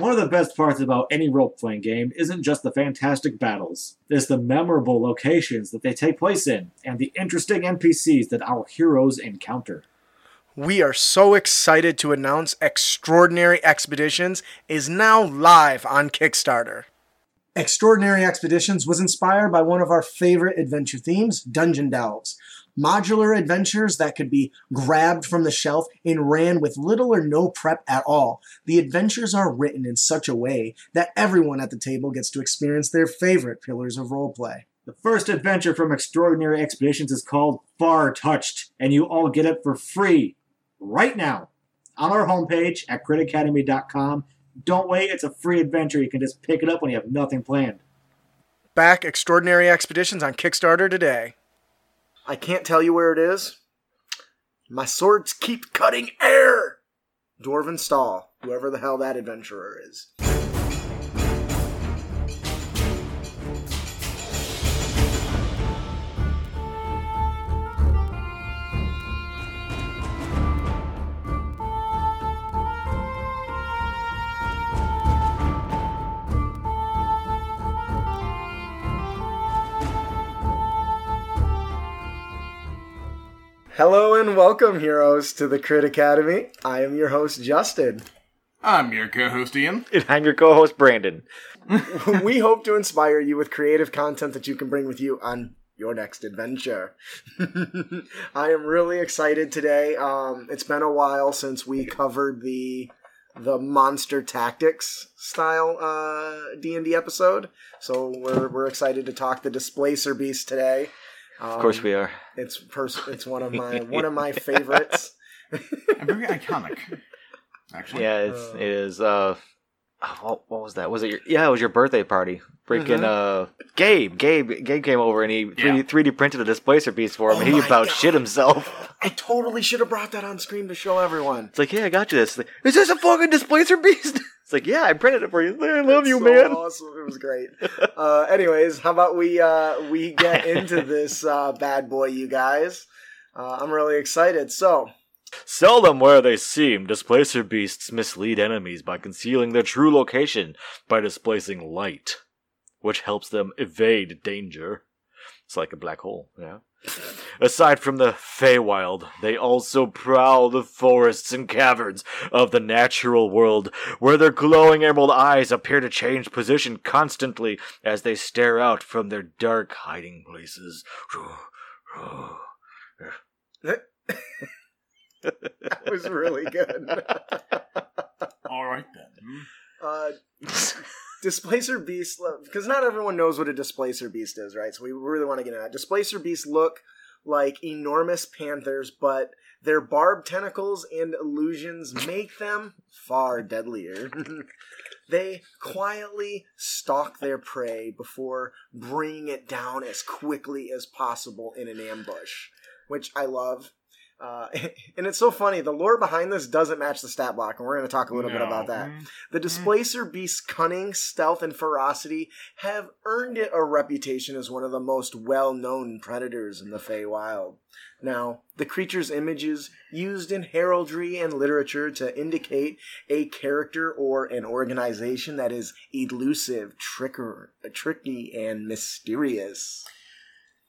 One of the best parts about any role playing game isn't just the fantastic battles, it's the memorable locations that they take place in, and the interesting NPCs that our heroes encounter. We are so excited to announce Extraordinary Expeditions is now live on Kickstarter. Extraordinary Expeditions was inspired by one of our favorite adventure themes, Dungeon Delves. Modular adventures that could be grabbed from the shelf and ran with little or no prep at all. The adventures are written in such a way that everyone at the table gets to experience their favorite pillars of roleplay. The first adventure from Extraordinary Expeditions is called Far Touched, and you all get it for free right now on our homepage at critacademy.com. Don't wait, it's a free adventure. You can just pick it up when you have nothing planned. Back Extraordinary Expeditions on Kickstarter today. I can't tell you where it is. My swords keep cutting air. Dwarven Stall, whoever the hell that adventurer is. Hello and welcome, heroes, to the Crit Academy. I am your host, Justin. I'm your co-host Ian. And I'm your co-host Brandon. we hope to inspire you with creative content that you can bring with you on your next adventure. I am really excited today. Um, it's been a while since we covered the the monster tactics style uh, D&D episode. So we're, we're excited to talk the Displacer Beast today. Um, Of course we are. It's pers- it's one of my one of my favorites. I'm very iconic. Actually, Yeah, it's, it is. Uh, oh, what, what was that? Was it your? Yeah, it was your birthday party. Freaking uh, Gabe, Gabe, Gabe came over and he 3D, Yeah. 3D printed a displacer beast for him, Oh and he about God. shit himself. I totally should have brought that on screen to show everyone. It's like, yeah, I got you this. Like, is this a fucking displacer beast? It's like, yeah, I printed it for you. I love It's you, so man. Awesome. It was great. uh, anyways, how about we uh, we get into this uh, bad boy, you guys? Uh, I'm really excited. So, Seldom where they seem, displacer beasts mislead enemies by concealing their true location by displacing light, which helps them evade danger. It's like a black hole, yeah. Aside from the Feywild, they also prowl the forests and caverns of the natural world, where their glowing emerald eyes appear to change position constantly as they stare out from their dark hiding places. that was really good. all right then. uh, Displacer Beast, because not everyone knows what a Displacer Beast is, right? So we really want to get into that. Displacer Beasts look like enormous panthers, but their barbed tentacles and illusions make them far deadlier. they quietly stalk their prey before bringing it down as quickly as possible in an ambush, which I love. Uh, and it's so funny. The lore behind this doesn't match the stat block, and we're going to talk a little bit about that. The Displacer Beast's cunning, stealth, and ferocity have earned it a reputation as one of the most well known predators in the Feywild. Now, the creature's images used in heraldry and literature to indicate a character or an organization that is elusive, tricker, tricky, and mysterious.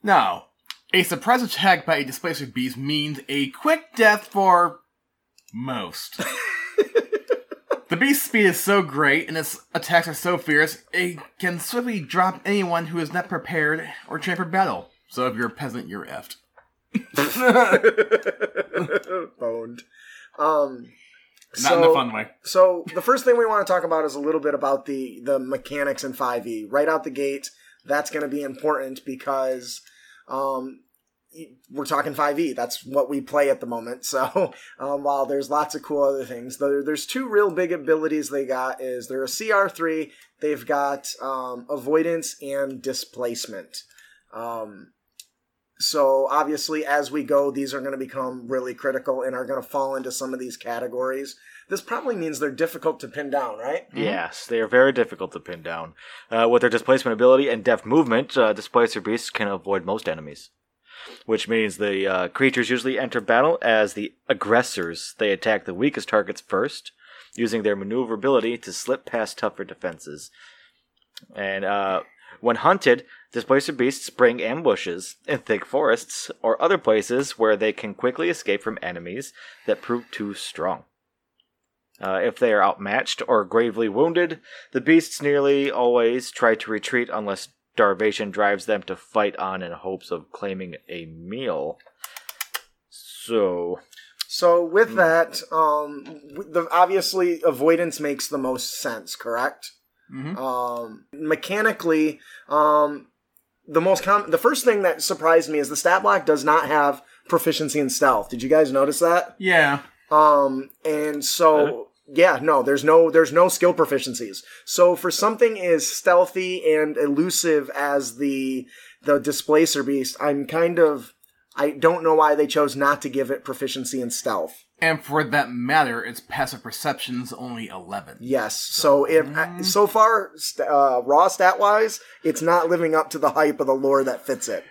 Now, a surprise attack by a displacer beast means a quick death for most. the beast's speed is so great and its attacks are so fierce, it can swiftly drop anyone who is not prepared or trained for battle. So if you're a peasant, you're effed. Boned. Um, Not in a fun way. So the first thing we want to talk about is a little bit about the the mechanics in 5e. Right out the gate, that's going to be important because um, we're talking 5e. That's what we play at the moment. So um, while there's lots of cool other things, there, there's two real big abilities they got. Is they're a CR3. They've got um, avoidance and displacement. Um, so obviously, as we go, these are going to become really critical and are going to fall into some of these categories. This probably means they're difficult to pin down, right? Yes, they are very difficult to pin down. Uh, with their displacement ability and deft movement, uh, displacer beasts can avoid most enemies. Which means the uh, creatures usually enter battle as the aggressors. They attack the weakest targets first, using their maneuverability to slip past tougher defenses. And uh, when hunted, displacer beasts bring ambushes in thick forests or other places where they can quickly escape from enemies that prove too strong. Uh, if they are outmatched or gravely wounded, the beasts nearly always try to retreat unless starvation drives them to fight on in hopes of claiming a meal. So, So with that, um, the, obviously avoidance makes the most sense, correct? Mhm. Um, mechanically, um, the most com- the first thing that surprised me is the stat block does not have proficiency in stealth. Did you guys notice that? Yeah. Um, and so yeah, no, there's no there's no skill proficiencies. So for something as stealthy and elusive as the the displacer beast, I'm kind of I don't know why they chose not to give it proficiency in stealth. And for that matter, its passive perception's only 11. Yes. So if uh, mm-hmm. so far st- uh, raw stat wise, it's not living up to the hype of the lore that fits it.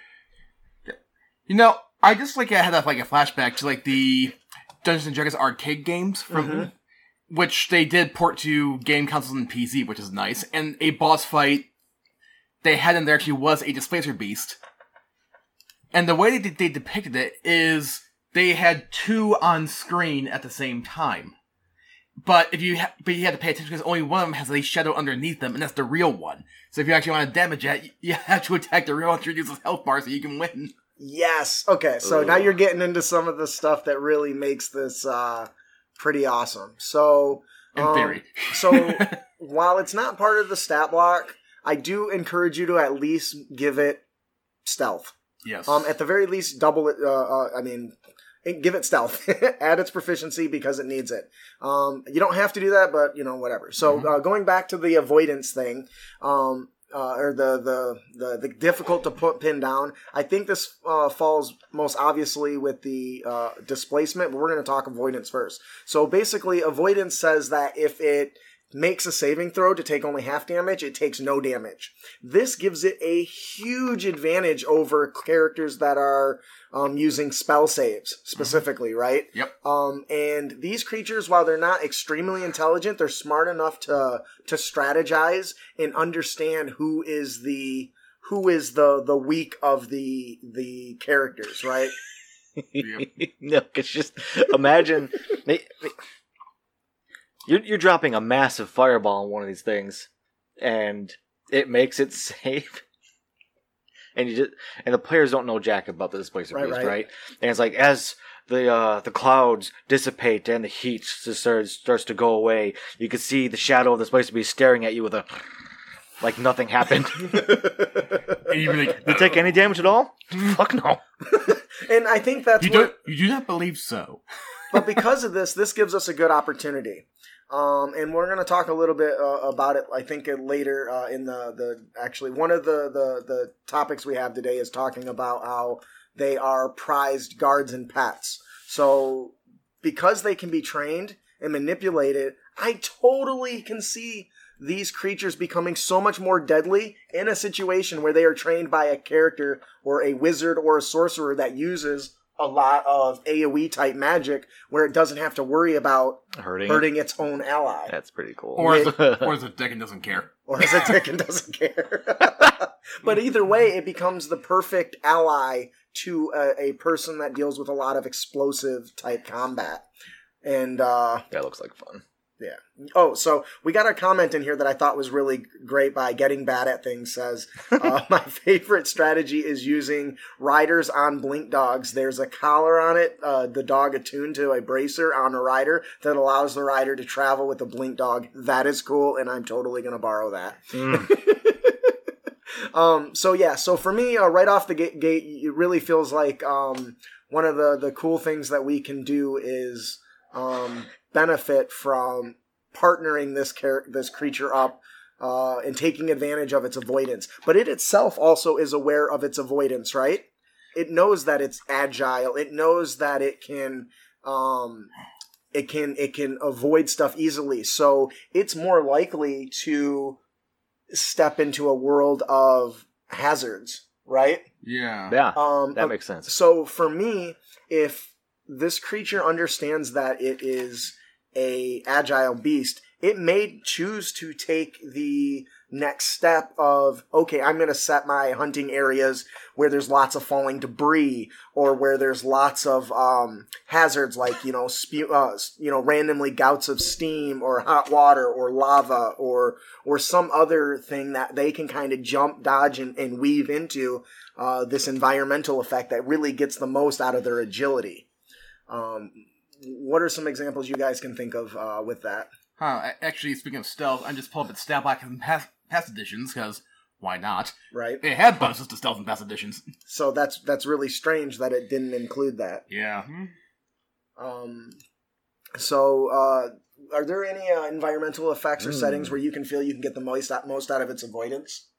You know, I just like I had a, like a flashback to like the Dungeons and Dragons arcade games from mm-hmm. Which they did port to game consoles and PC, which is nice. And a boss fight they had in there actually was a displacer beast. And the way they, they depicted it is they had two on screen at the same time. But if you ha- but you had to pay attention because only one of them has a shadow underneath them, and that's the real one. So if you actually want to damage it, you- you have to attack the real one to reduce his health bar so you can win. Yes. Okay. So now you're getting into some of the stuff that really makes this uh, pretty awesome. So In um, theory. So while it's not part of the stat block, I do encourage you to at least give it stealth. yes. Um, at the very least, double it. Uh, uh, I mean, eh, give it stealth. Add its proficiency because it needs it. Um, you don't have to do that, but you know, whatever. So uh, going back to the avoidance thing, um, uh, or the, the the the difficult to put pin down. I think this uh, falls most obviously with the uh, displacement, but we're going to talk avoidance first. So basically, avoidance says that if it makes a saving throw to take only half damage, it takes no damage. This gives it a huge advantage over characters that are um, using spell saves specifically, right? Yep. Um, and these creatures, while they're not extremely intelligent, they're smart enough to to strategize and understand who is the who is the the weak of the the characters, right? yep. no, it's just imagine they- they- you're you're dropping a massive fireball on one of these things, and it makes it safe. And you just and the players don't know jack about the displacer Right, beast, right. right. And it's like as the uh, the clouds dissipate and the heat starts starts to go away, you can see the shadow of the displacer beast staring at you with a like nothing happened. and you'd be like, Did take any damage at all? Fuck no. and I think that's you what don't, you do not believe so. but because of this, this gives us a good opportunity. Um, and we're going to talk a little bit uh, about it. I think later uh, in the the actually one of the, the the topics we have today is talking about how they are prized guards and pets. So because they can be trained and manipulated, I totally can see these creatures becoming so much more deadly in a situation where they are trained by a character or a wizard or a sorcerer that uses a lot of AoE type magic where it doesn't have to worry about Hurting. hurting its own ally. That's pretty cool. Or as a, or as a dick and doesn't care. Or as a dick and doesn't care. but either way, it becomes the perfect ally to a, a person that deals with a lot of explosive type combat. And uh that looks like fun. Yeah. Oh, so we got a comment in here that I thought was really great by getting bad at things. Says uh, my favorite strategy is using riders on blink dogs. There's a collar on it, uh, the dog attuned to a bracer on a rider that allows the rider to travel with a blink dog. That is cool, and I'm totally gonna borrow that. um, so yeah, so for me, uh, right off the gate, gate, it really feels like um, one of the the cool things that we can do is um, benefit from partnering this char- this creature up uh, and taking advantage of its avoidance. But it itself also is aware of its avoidance, right? It knows that it's agile. It knows that it can um, it can it can avoid stuff easily. So it's more likely to step into a world of hazards, right? Yeah. Yeah, Um, that makes sense. so for me, if this creature understands that it is a agile beast, it may choose to take the next step of okay i'm going to set my hunting areas where there's lots of falling debris or where there's lots of um, hazards like you know spew, uh, you know randomly gouts of steam or hot water or lava or or some other thing that they can kind of jump dodge and, and weave into uh, this environmental effect that really gets the most out of their agility. Um, what are some examples you guys can think of uh, with that Huh, actually, speaking of stealth, I'm just pulling up at Stat Block and past, past editions, because why not? right It had bonuses to stealth in past editions. so that's that's really strange that it didn't include that Yeah. Um, so, uh, are there any uh, environmental effects or Hmm. settings where you can feel you can get the most most out of its avoidance?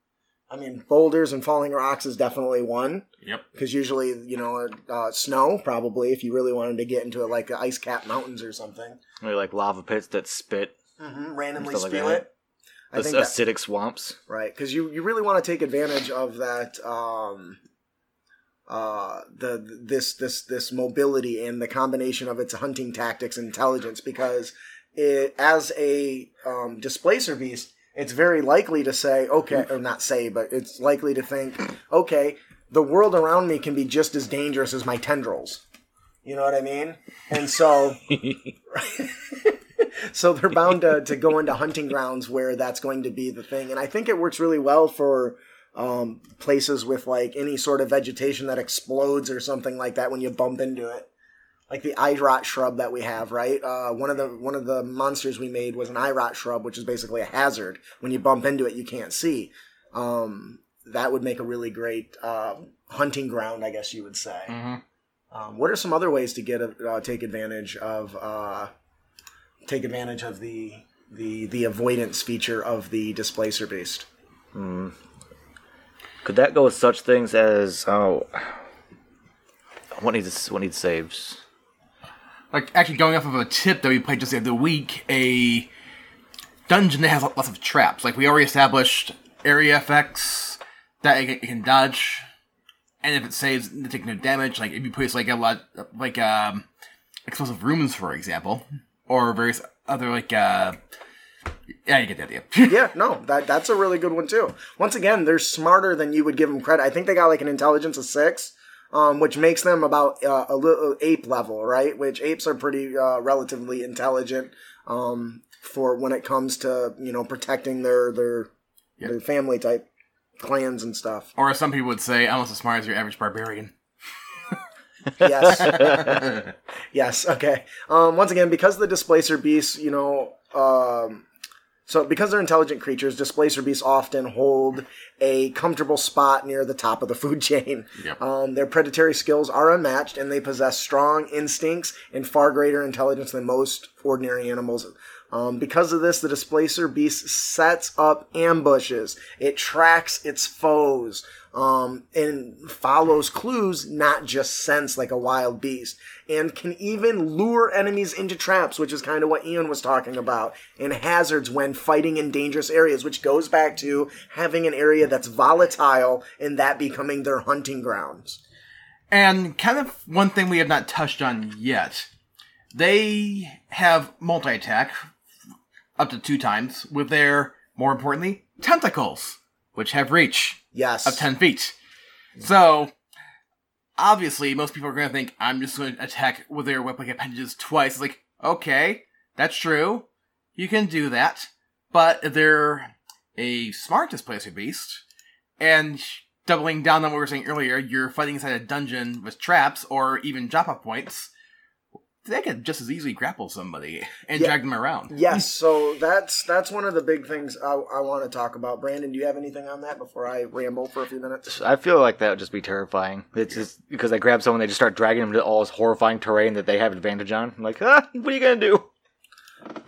I mean, boulders and falling rocks is definitely one Yep. because usually, you know, uh, snow probably if you really wanted to get into like ice cap mountains or something, Or like lava pits that spit. mm-hmm. randomly Stuff like it. I Ac- think that, acidic swamps. right because you you really want to take advantage of that. Um, uh, the this this this mobility and the combination of its hunting tactics and intelligence because it as a um, displacer beast it's very likely to say okay or not say but it's likely to think okay the world around me can be just as dangerous as my tendrils. You know what i mean? And so so they're bound to, to go into hunting grounds where that's going to be the thing. And i think it works really well for um, places with like any sort of vegetation that explodes or something like that when you bump into it like the eye rot shrub that we have right? Uh, one of the one of the monsters we made was an eye rot shrub which is basically a hazard. When you bump into it you can't see. Um, that would make a really great uh, hunting ground i guess you would say. Hmm um, what are some other ways to get a, uh, take advantage of uh, take advantage of the the the avoidance feature of the displacer beast? Could that go with such things as oh, what needs what needs saves? Like, actually, going off of a tip that we played just the other week, a dungeon that has lots of traps. Like, we already established area effects that it can, dodge, and if it saves, it take no damage. Like, if you place, like, a lot, like, um, explosive rooms, for example, or various other, like, uh, yeah, you get the idea. yeah, no, that that's a really good one too. Once again, they're smarter than you would give them credit. I think they got like an intelligence of six, um, which makes them about uh, a little ape level, right? Which apes are pretty uh, relatively intelligent um, for when it comes to you know protecting their their Yeah. their family type clans and stuff. or as some people would say, almost as smart as your average barbarian. Yes. Yes. Okay. Um, once again, because the displacer beasts, you know, um, so because they're intelligent creatures, displacer beasts often hold a comfortable spot near the top of the food chain. Yep. Um, their predatory skills are unmatched, and they possess strong instincts and far greater intelligence than most ordinary animals. Um, because of this, the displacer beast sets up ambushes. It tracks its foes um, and follows clues, not just sense like a wild beast, and can even lure enemies into traps, which is kind of what Ian was talking about, and hazards when fighting in dangerous areas, which goes back to having an area that's volatile and that becoming their hunting grounds. And kind of one thing we have not touched on yet. They have multi attack up to two times with their, more importantly, tentacles, which have reach Yes. of 10 feet. So, obviously, most people are going to think, I'm just going to attack with their weapon appendages twice. It's like, okay, that's true. You can do that. But they're a smart displacer beast, and doubling down on what we were saying earlier, you're fighting inside a dungeon with traps or even drop off points, they could just as easily grapple somebody and Yeah. drag them around. Yes, so that's that's one of the big things I, I want to talk about. Brandon, do you have anything on that before I ramble for a few minutes? I feel like that would just be terrifying. It's just because they grab someone, they just start dragging them to all this horrifying terrain that they have advantage on. I'm like, ah, what are you gonna do?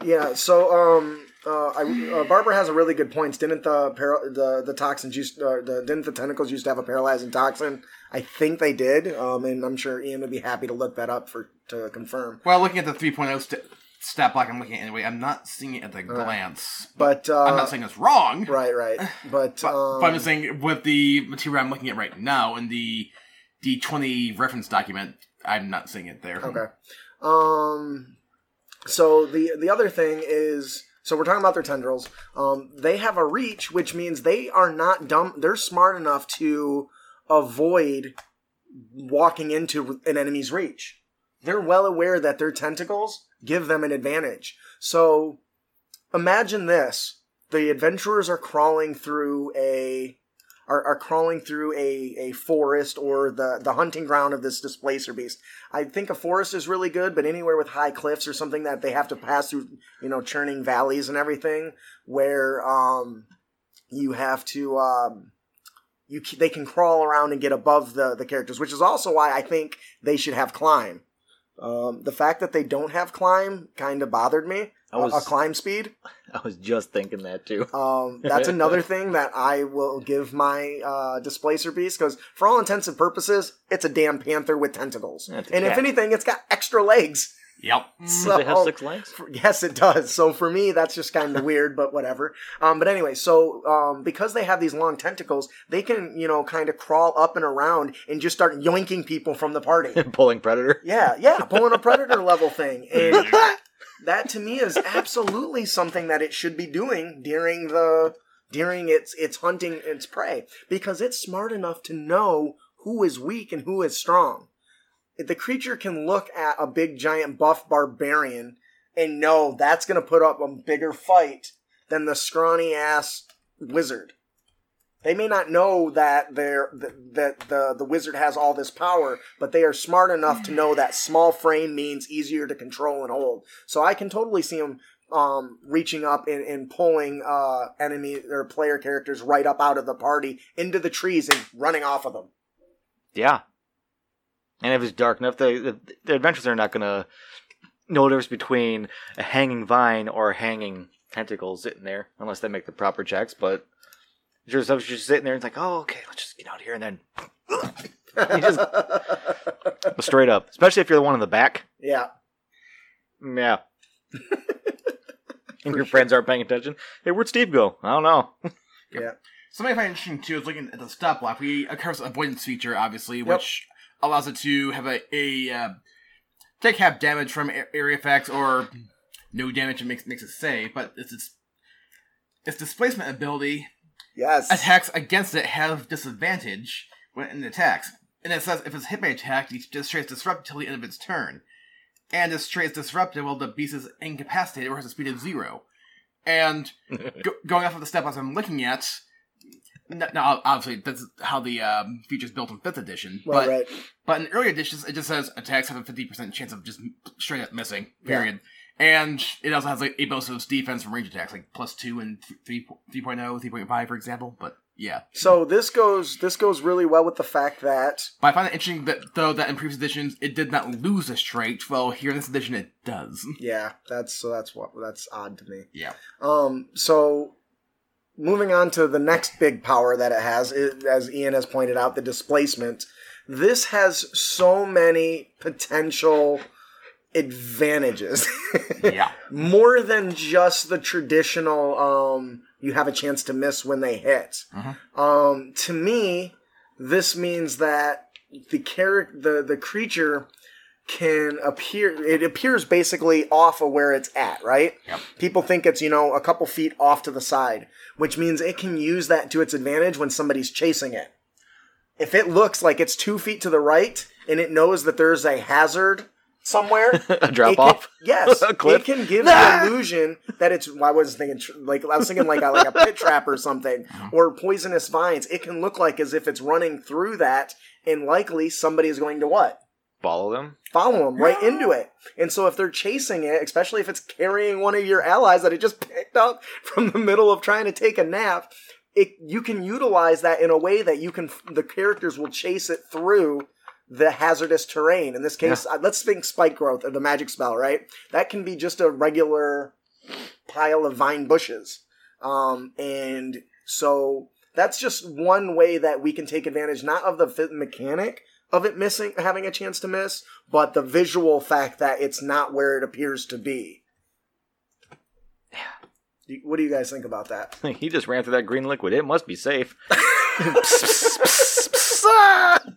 Yeah, so um, uh, I, uh, Barbara has a really good points. Didn't the para- the the toxins used uh, the didn't the tentacles used to have a paralyzing toxin? I think they did, um, and I'm sure Ian would be happy to look that up for to confirm. Well, looking at the 3.0 st- stat block I'm looking at anyway, I'm not seeing it at a glance. But uh, I'm not saying it's wrong. right, right, but, But, um, but I'm just saying with the material I'm looking at right now in the D20 reference document, I'm not seeing it there. Okay. Um. So the the other thing is so we're talking about their tendrils. Um, they have a reach, which means they are not dumb. They're smart enough to avoid walking into an enemy's reach. They're well aware that their tentacles give them an advantage. So imagine this. The adventurers are crawling through a are, are crawling through a, a forest or the, the hunting ground of this displacer beast. I think a forest is really good, but anywhere with high cliffs or something that they have to pass through, you know, churning valleys and everything, where um, you have to um, you they can crawl around and get above the the characters, which is also why I think they should have climb. Um, the fact that they don't have climb kind of bothered me. I was- a, a climb speed. I was just thinking that too. Um, that's another thing that I will give my uh, displacer beast because, for all intents and purposes, it's a damn panther with tentacles, Yeah, it's a and if anything, it's got extra legs. Yep. Does it have six legs? for- yes, it does. So for me, that's just kind of weird, but whatever. Um, but anyway, so um, because they have these long tentacles, they can you know kind of crawl up and around and just start yoinking people from the party. Pulling predator. Yeah, yeah, pulling a predator level thing. And that to me is absolutely something that it should be doing during the during its its hunting its prey because it's smart enough to know who is weak and who is strong. The creature can look at a big giant buff barbarian and know that's going to put up a bigger fight than the scrawny ass wizard. They may not know that that, that the the wizard has all this power, but they are smart enough to know that small frame means easier to control and hold. So I can totally see them um, reaching up and, and pulling uh, enemy or player characters right up out of the party into the trees and running off of them. Yeah. And if it's dark enough, the, the, the adventurers are not going to know the difference between a hanging vine or a hanging tentacle sitting there, unless they make the proper checks. But just, I was just sitting there and it's like, oh, okay, let's just get out here and then. You just- straight up. Especially if you're the one in the back. yeah. Yeah. and your friends aren't paying attention. Hey, where'd Steve go? I don't know. Yeah. Something I find interesting too is looking at the stat block. We of course avoidance feature, obviously, which allows it to have a, a uh, take half damage from area effects or no damage and makes makes it safe. But it's its its displacement ability Yes. attacks against it have disadvantage when it attacks. And it says if it's hit by attack, each this trait is disrupted till the end of its turn. And this trait is disrupted while the beast is incapacitated or has a speed of zero. And go- going off of the step as I'm looking at, n- now obviously that's how the um, feature's built in fifth edition. right, but right. but in earlier editions, it just says attacks have a fifty percent chance of just straight up missing. Period. And it also has like a bonus of defense from range attacks, like plus two and 3, 3.0, 3.5, for example. But yeah, So this goes this goes really well with the fact that but I find it interesting that though that in previous editions it did not lose a trait. Well, here in this edition it does. yeah, that's so that's what that's odd to me. Yeah. Um, so moving on to the next big power that it has, i as Ian has pointed out, the displacement. This has so many potential advantages. Yeah. More than just the traditional, um, you have a chance to miss when they hit. Mhm. Um, to me, this means that the character, the, the creature can appear, it appears basically off of where it's at, right? Yep. People think it's, you know, a couple feet off to the side, which means it can use that to its advantage when somebody's chasing it. If it looks like it's two feet to the right and it knows that there's a hazard somewhere, a drop can- off. yes, it can give the illusion that it's. I was thinking like I was thinking like a, like a pit trap or something, uh-huh. or poisonous vines. It can look like as if it's running through that, and likely somebody is going to what Follow them. follow them right into it. And so if they're chasing it, especially if it's carrying one of your allies that it just picked up from the middle of trying to take a nap, it you can utilize that in a way that you can the characters will chase it through the hazardous terrain. In this case, uh, let's think spike growth or the magic spell, right? That can be just a regular pile of vine bushes. Um, and so that's just one way that we can take advantage not of the mechanic of it missing having a chance to miss, but the visual fact that it's not where it appears to be. You- What do you guys think about that? he just ran through that green liquid. It must be safe.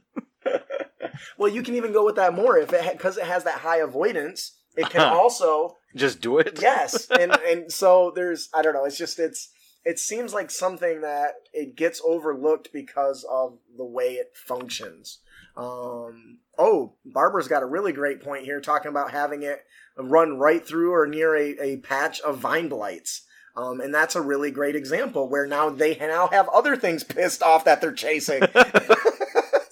Well, you can even go with that more if it because it has that high avoidance. It can Uh-huh. also Just do it. yes and and so there's i don't know it's just it's it seems like something that it gets overlooked because of the way it functions um oh barbara's got a really great point here talking about having it run right through or near a, a patch of vine blights. Um, and that's a really great example where now they now have other things pissed off that they're chasing.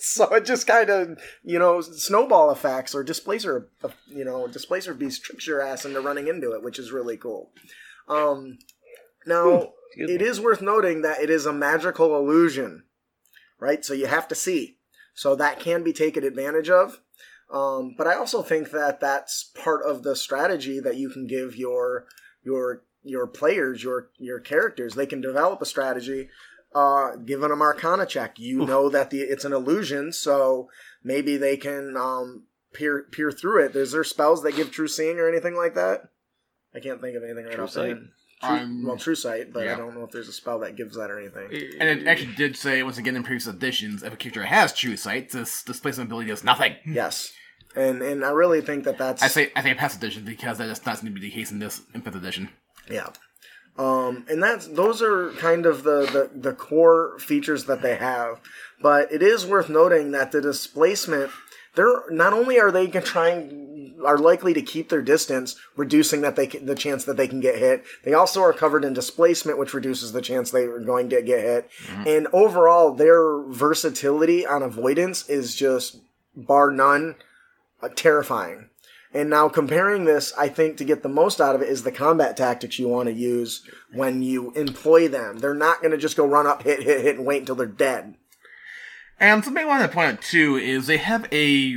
So it just kind of you know snowball effects or displacer you know displacer beast tricks your ass into running into it which is really cool. Um now Excuse it me. is worth noting that it is a magical illusion right? So you have to see so that can be taken advantage of um, but i also think that that's part of the strategy that you can give your your your players your your characters they can develop a strategy uh, given them Arcana check. You know that the it's an illusion, so maybe they can um, peer peer through it. Is there spells that give true seeing or anything like that? I can't think of anything right True off the. True, Um, well, true sight, but I don't know if there's a spell that gives that or anything. And it actually did say once again in previous editions, if a character has true sight, this displacement ability does nothing. Yes, and and I really think that that's I say I say past edition because that is not seem to be the case in this in fifth edition. Yeah. Um, and that's those are kind of the, the, the core features that they have. But it is worth noting that the displacement they're not only are they trying are likely to keep their distance, reducing that they can, the chance that they can get hit. They also are covered in displacement, which reduces the chance they are going to get hit. And overall, their versatility on avoidance is just bar none uh, terrifying. And now comparing this, I think to get the most out of it is the combat tactics you want to use when you employ them. They're not going to just go run up, hit, hit, hit, and wait until they're dead. And something I want to point out too is they have a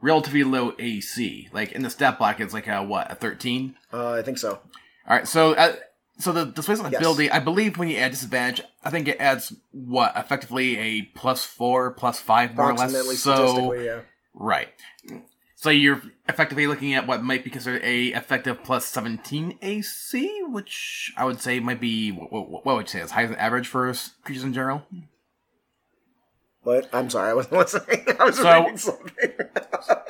relatively low AC. Like in the stat block, it's like a what a thirteen. Uh, I think so. All right, so uh, so the displacement Yes. ability, I believe when you add disadvantage, I think it adds what effectively a plus four, plus five more or less. So yeah. right. So you're effectively looking at what might be considered a effective plus 17 AC, which I would say might be what, what, what would you say is higher than average for creatures in general. But I'm sorry, I wasn't listening. I was So- reading something.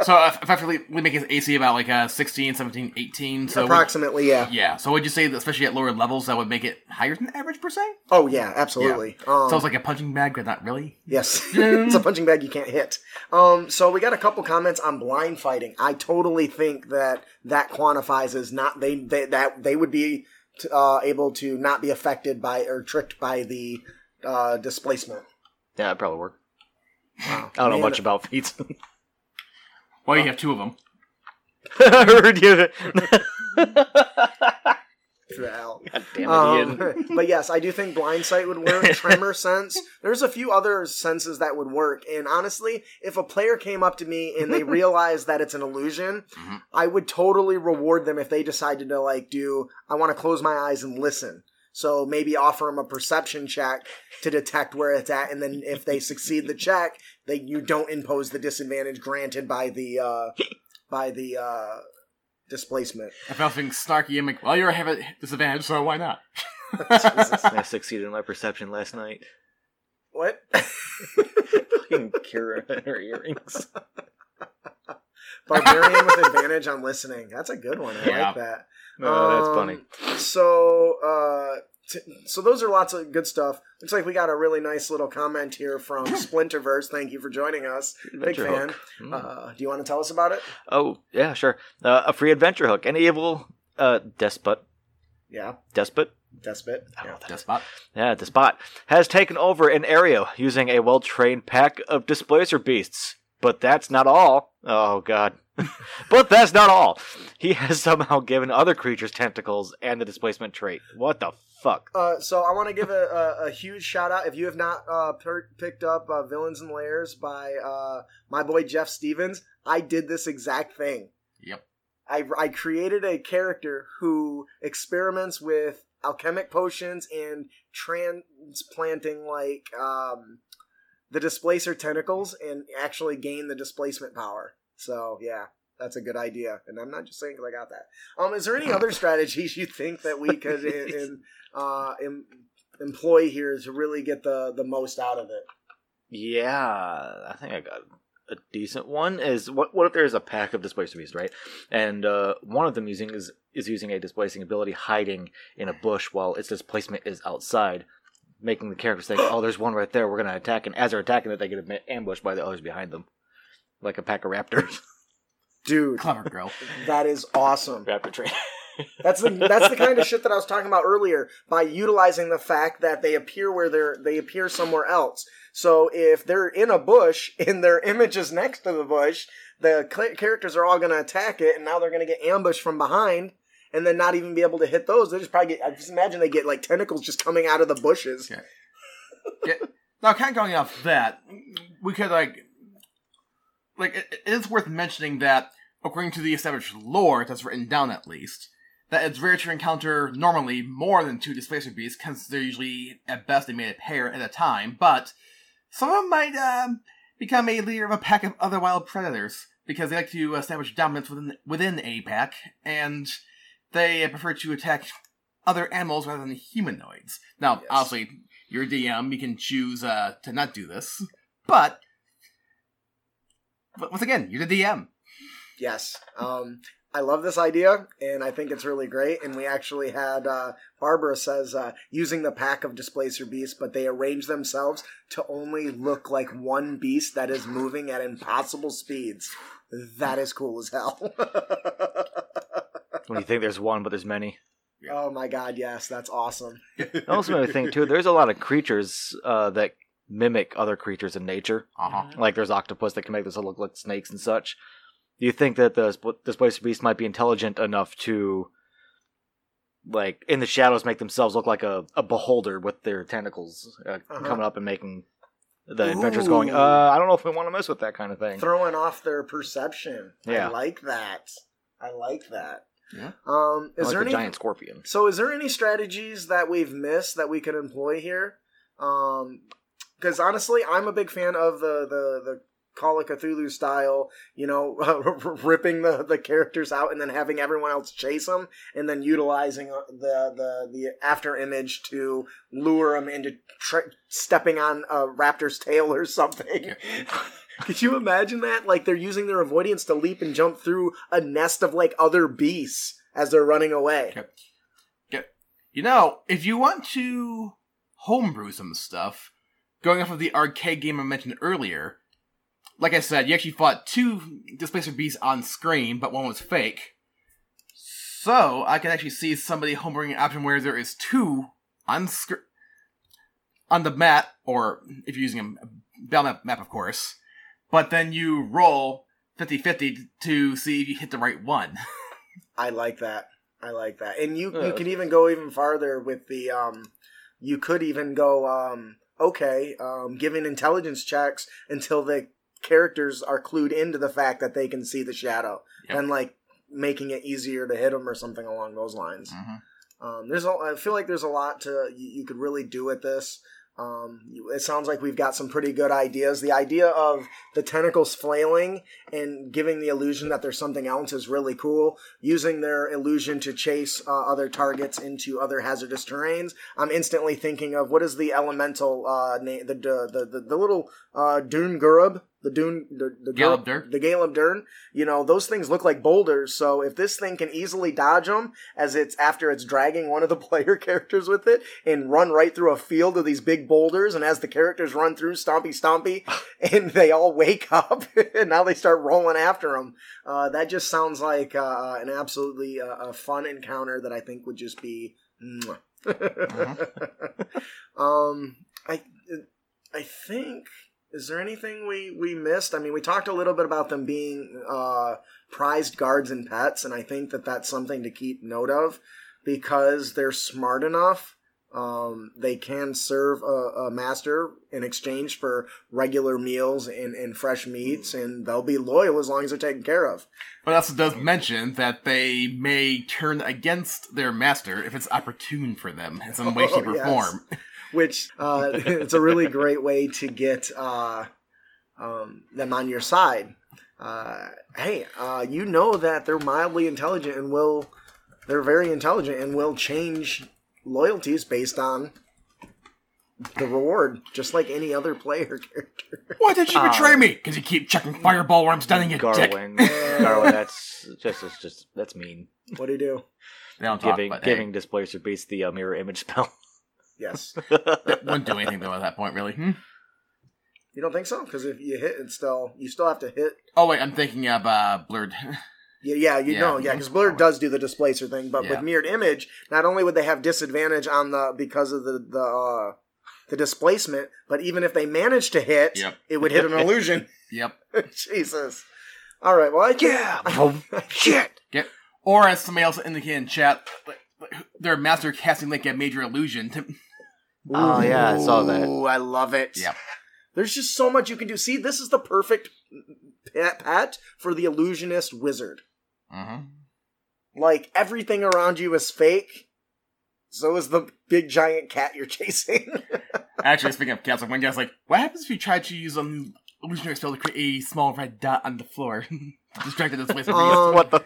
So eff- effectively, we make his AC about like uh, 16, 17, 18. So would- Approximately, yeah. yeah. So would you say that especially at lower levels that would make it higher than average per se? Oh yeah, absolutely. Um, so it's like a punching bag, but not really. Yes, it's a punching bag you can't hit. Um, so we got a couple comments on blind fighting. I totally think that that quantifies as not they, they that they would be uh, able to not be affected by or tricked by the uh, displacement. Yeah, it'd probably work. Wow. I don't know Man, much about feats. Well, you have two of them. I heard you. Hell. God damn it, Um, but yes, I do think blind sight would work. Tremor sense. There's a few other senses that would work. And honestly, if a player came up to me and they realized that it's an illusion, Mhm. I would totally reward them if they decided to like do. I want to close my eyes and listen. So maybe offer them a perception check to detect where it's at, and then if they succeed the check, they you don't impose the disadvantage granted by the uh, by the uh, displacement. If I was being snarky, I'm like, well, you already have a disadvantage, so why not? Jesus. I succeeded in my perception last night. What? Fucking Kira her earrings. Barbarian with advantage on listening. That's a good one. I Yeah. like that. Oh, that's Um, funny. So, uh, t- so those are lots of good stuff. Looks like we got a really nice little comment here from Splinterverse. Thank you for joining us. Big fan. Mm. Uh, do you want to tell us about it? oh, yeah, sure. Uh, a free adventure hook. An evil uh, despot. Yeah, Despot? Despot. I don't know Yeah. what that is. Despot. Yeah, Despot has taken over an area using a well trained pack of displacer beasts. But that's not all. Oh, God. but that's not all. He has somehow given other creatures tentacles and the displacement trait. What the fuck? Uh, so I want to give a, a, a huge shout out. If you have not uh, per- picked up uh, Villains and Lairs by uh, my boy Jeff Stevens, I did this exact thing. Yep. I, I created a character who experiments with alchemic potions and transplanting like um, the displacer tentacles and actually gain the displacement power. So yeah, that's a good idea, and I'm not just saying because I got that. Um, is there any other strategies you think that we could in, in, uh, em- employ here to really get the the most out of it? Yeah, I think I got a decent one is what what if there's a pack of displacer beasts, right? And uh, one of them using is is using a displacing ability hiding in a bush while its displacement is outside, making the characters think, "Oh, there's one right there. We're gonna attack." And as they're attacking it, they get ambushed by the others behind them, like a pack of raptors. Dude, Clever girl. that is awesome. Raptor train. That's the that's the kind of shit that I was talking about earlier by utilizing the fact that they appear where they're they appear somewhere else. So if they're in a bush and their image is next to the bush, the characters are all going to attack it, and now they're going to get ambushed from behind, and then not even be able to hit those. They just probably get. I just imagine they get like tentacles just coming out of the bushes. Yeah. Yeah. Now, kind of going off that, we could like, like it, it is worth mentioning that according to the established lore that's written down at least, that it's rare to encounter normally more than two displacer beasts, because they're usually at best they made a pair at a time. But some of them might um, become a leader of a pack of other wild predators because they like to establish dominance within within a pack, and they prefer to attack other animals rather than humanoids. Now, Yes. obviously, you're a DM, you can choose uh, to not do this, but, but once again, you're the DM. Yes. Um, I love this idea, and I think it's really great. And we actually had uh, Barbara says uh, using the pack of displacer beasts, but they arrange themselves to only look like one beast that is moving at impossible speeds. That is cool as hell. when you think there's one, but there's many. oh my god, yes, that's awesome. It also made me think too. There's a lot of creatures uh, that mimic other creatures in nature. Uh-huh. Like there's octopus that can make this look like snakes and such. Do you think that the sp- displacer beast might be intelligent enough to, like, in the shadows, make themselves look like a, a beholder with their tentacles uh, Uh-huh. coming up and making the adventurers going, uh, I don't know if we want to mess with that kind of thing. Throwing off their perception. Yeah. I like that. I like that. Yeah. Um, is like there the any giant scorpion. So, is there any strategies that we've missed that we could employ here? Um, because honestly, I'm a big fan of the the the Call of Cthulhu style. You know, ripping the the characters out and then having everyone else chase them, and then utilizing uh, the the the after image to lure them into tra- stepping on a raptor's tail or something. Could you imagine that? Like they're using their avoidance to leap and jump through a nest of like other beasts as they're running away. Okay. You know, if you want to homebrew some stuff, going off of the arcade game I mentioned earlier, like I said, you actually fought two Displacer Beasts on screen, but one was fake. So, I can actually see somebody homebrewing an option where there is two on screen. On the map, or if you're using a battle map, map, of course, but then you roll 50 50 to see if you hit the right one. I like that. I like that. And you you can even go even farther with the um you could even go um okay, um giving intelligence checks until the characters are clued into the fact that they can see the shadow Yep. and like making it easier to hit them or something along those lines. Mhm. Um, there's a, I feel like there's a lot to you, you could really do with this. Um, it sounds like we've got some pretty good ideas. The idea of the tentacles flailing and giving the illusion that there's something else is really cool. Using their illusion to chase uh, other targets into other hazardous terrains. I'm instantly thinking of what is the elemental uh, name? The the the, the little uh, Dune Gurub, the Dune the the Gurub- Dur. the Dern. You know those things look like boulders. So if this thing can easily dodge them as it's after it's dragging one of the player characters with it and run right through a field of these big boulders, and as the characters run through, stompy stompy, and they all wake up, and now they start rolling after them. Uh, that just sounds like uh, an absolutely uh, a fun encounter that I think would just be. mwah. um, I I think is there anything we we missed? I mean, we talked a little bit about them being uh, prized guards and pets, and I think that that's something to keep note of because they're smart enough. Um, they can serve a, a master in exchange for regular meals and, and fresh meats, and they'll be loyal as long as they're taken care of. But also does mention that they may turn against their master if it's opportune for them in some way, Oh, shape, or yes. form. Which uh, it's a really great way to get uh, um, them on your side. Uh, hey, uh, you know that they're mildly intelligent and will, they're very intelligent and will change loyalties based on the reward, just like any other player character. Why did you Uh, betray me? Because you keep checking fireball where I'm standing, you dick. Garwing. Garwing, that's just, it's just, that's mean. What do you do? They don't talk, Giving, but giving Displacer Beast the uh, mirror image spell. Yes. that wouldn't do anything though at that point, really. Hmm? You don't think so? Because if you hit it still, you still have to hit. Oh wait, I'm thinking of uh, blurred. Yeah, yeah, you Yeah. know, yeah, because Blur does do the displacer thing, but Yeah. with mirrored image, not only would they have disadvantage on the because of the the uh, the displacement, but even if they managed to hit, Yep. it would hit an illusion. yep. Jesus. All right. Well, I can, Yeah. Shit. Get or as somebody else indicated in chat, their master casting like a major illusion. To, Oh, yeah, I saw that. Ooh, I love it. Yep. There's just so much you can do. See, this is the perfect pet, for the illusionist wizard. Mhm. Like everything around you is fake. So is the big giant cat you're chasing. Actually, speaking of cats, like one guy's like, "What happens if you try to use an illusionary spell to create a small red dot on the floor, distracted this place?" Um, what the?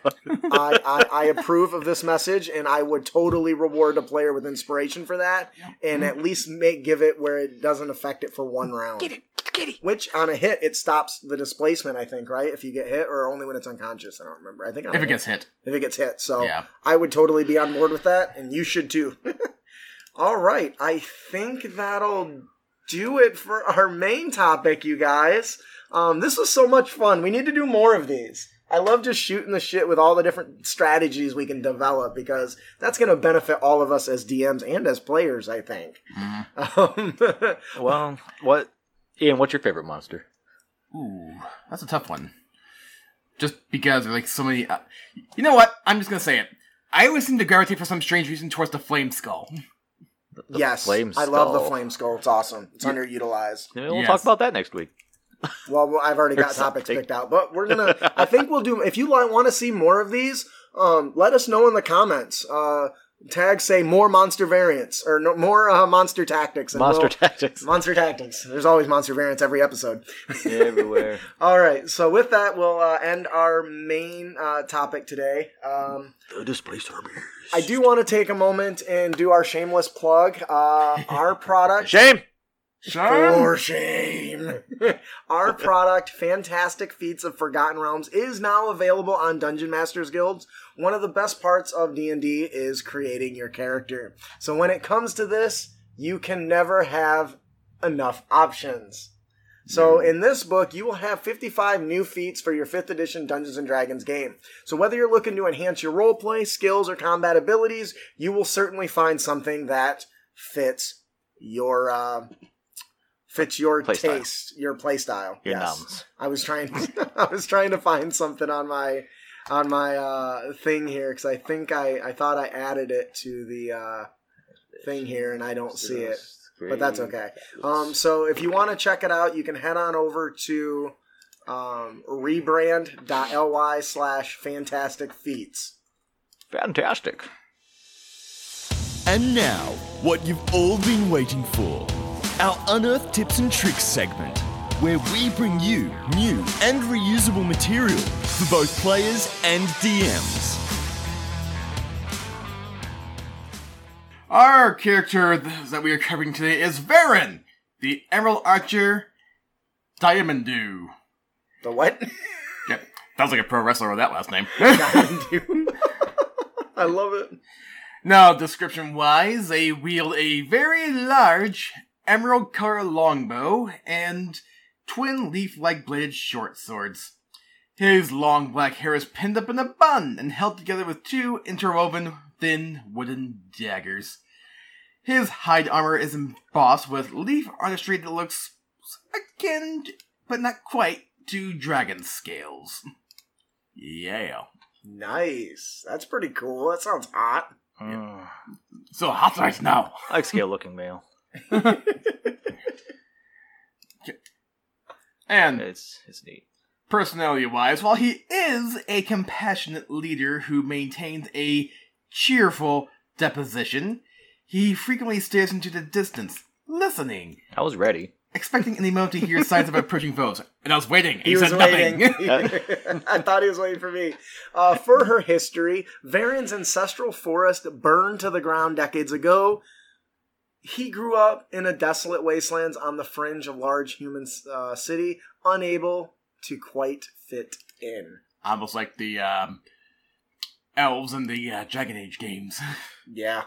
I, I, I approve of this message, and I would totally reward a player with inspiration for that, and at least make give it where it doesn't affect it for one round. Get it, get it. Which on a hit, it stops the displacement. I think, right? If you get hit, or only when it's unconscious. I don't remember. I think on if it hit. gets hit, if it gets hit. So Yeah. I would totally be on board with that, and you should too. All right, I think that'll do it for our main topic, you guys. Um, this was so much fun. We need to do more of these. I love just shooting the shit with all the different strategies we can develop because that's going to benefit all of us as DMs and as players. I think. Um, Well, what? Ian, what's your favorite monster? ooh, that's a tough one. Just because there's like so many. Uh, you know what? I'm just gonna say it. I always seem to gravitate for some strange reason towards the flame skull. The yes, flame skull. I love the flame skull. It's awesome. It's underutilized. Yeah, We'll Yes. talk about that next week. Well, well, I've already got topics picked out, but we're gonna. I think we'll do. If you want to see more of these, um, let us know in the comments. Uh, tag say more monster variants or no, more uh, monster tactics. and Monster we'll- tactics monster tactics. There's always monster variants every episode. everywhere. All right, so with that, we'll uh, end our main uh, topic today. Um, The displacer beast. I do want to take a moment and do our shameless plug. Uh, our product. Shame. Shame. For shame. Our product, Fantastic Feats of Forgotten Realms, is now available on Dungeon Masters Guilds. One of the best parts of D&D is creating your character. So when it comes to this, you can never have enough options. So in this book, you will have 55 new feats for your 5th edition Dungeons and Dragons game. So whether you're looking to enhance your roleplay, skills, or combat abilities, you will certainly find something that fits your uh, fits your Play style. taste, your play style. Your yes. numbs. I was trying I was trying to find something on my on my uh, thing here because I think I I thought I added it to the uh, thing here and I don't see it. But that's okay. Um, so if you want to check it out, you can head on over to um, rebrand.ly slash fantastic feats. Fantastic. And now, what you've all been waiting for our Unearth Tips and Tricks segment, where we bring you new and reusable material for both players and DMs. Our character that we are covering today is Varen, the Emerald Archer Diamondu. The what? Yep, sounds like a pro wrestler with that last name. I love it. now, description wise, they wield a very large emerald color longbow and twin leaf like bladed short swords. His long black hair is pinned up in a bun and held together with two interwoven thin wooden daggers. His hide armor is embossed with leaf artistry that looks akin, but not quite, to dragon scales. Yeah. Nice. That's pretty cool. That sounds hot. Mm, So hot right now. I like scale looking male. And It's it's neat. personality wise, while he is a compassionate leader who maintains a cheerful deposition, he frequently stares into the distance, listening, I was ready. expecting any moment to hear signs of approaching foes. And I was waiting. He, He was said waiting. nothing. I thought he was waiting for me. Uh, for her history, Varen's ancestral forest burned to the ground decades ago. he grew up in a desolate wastelands on the fringe of large human uh, city, unable to quite fit in. Almost like the um, elves in the uh, Dragon Age games. Yeah.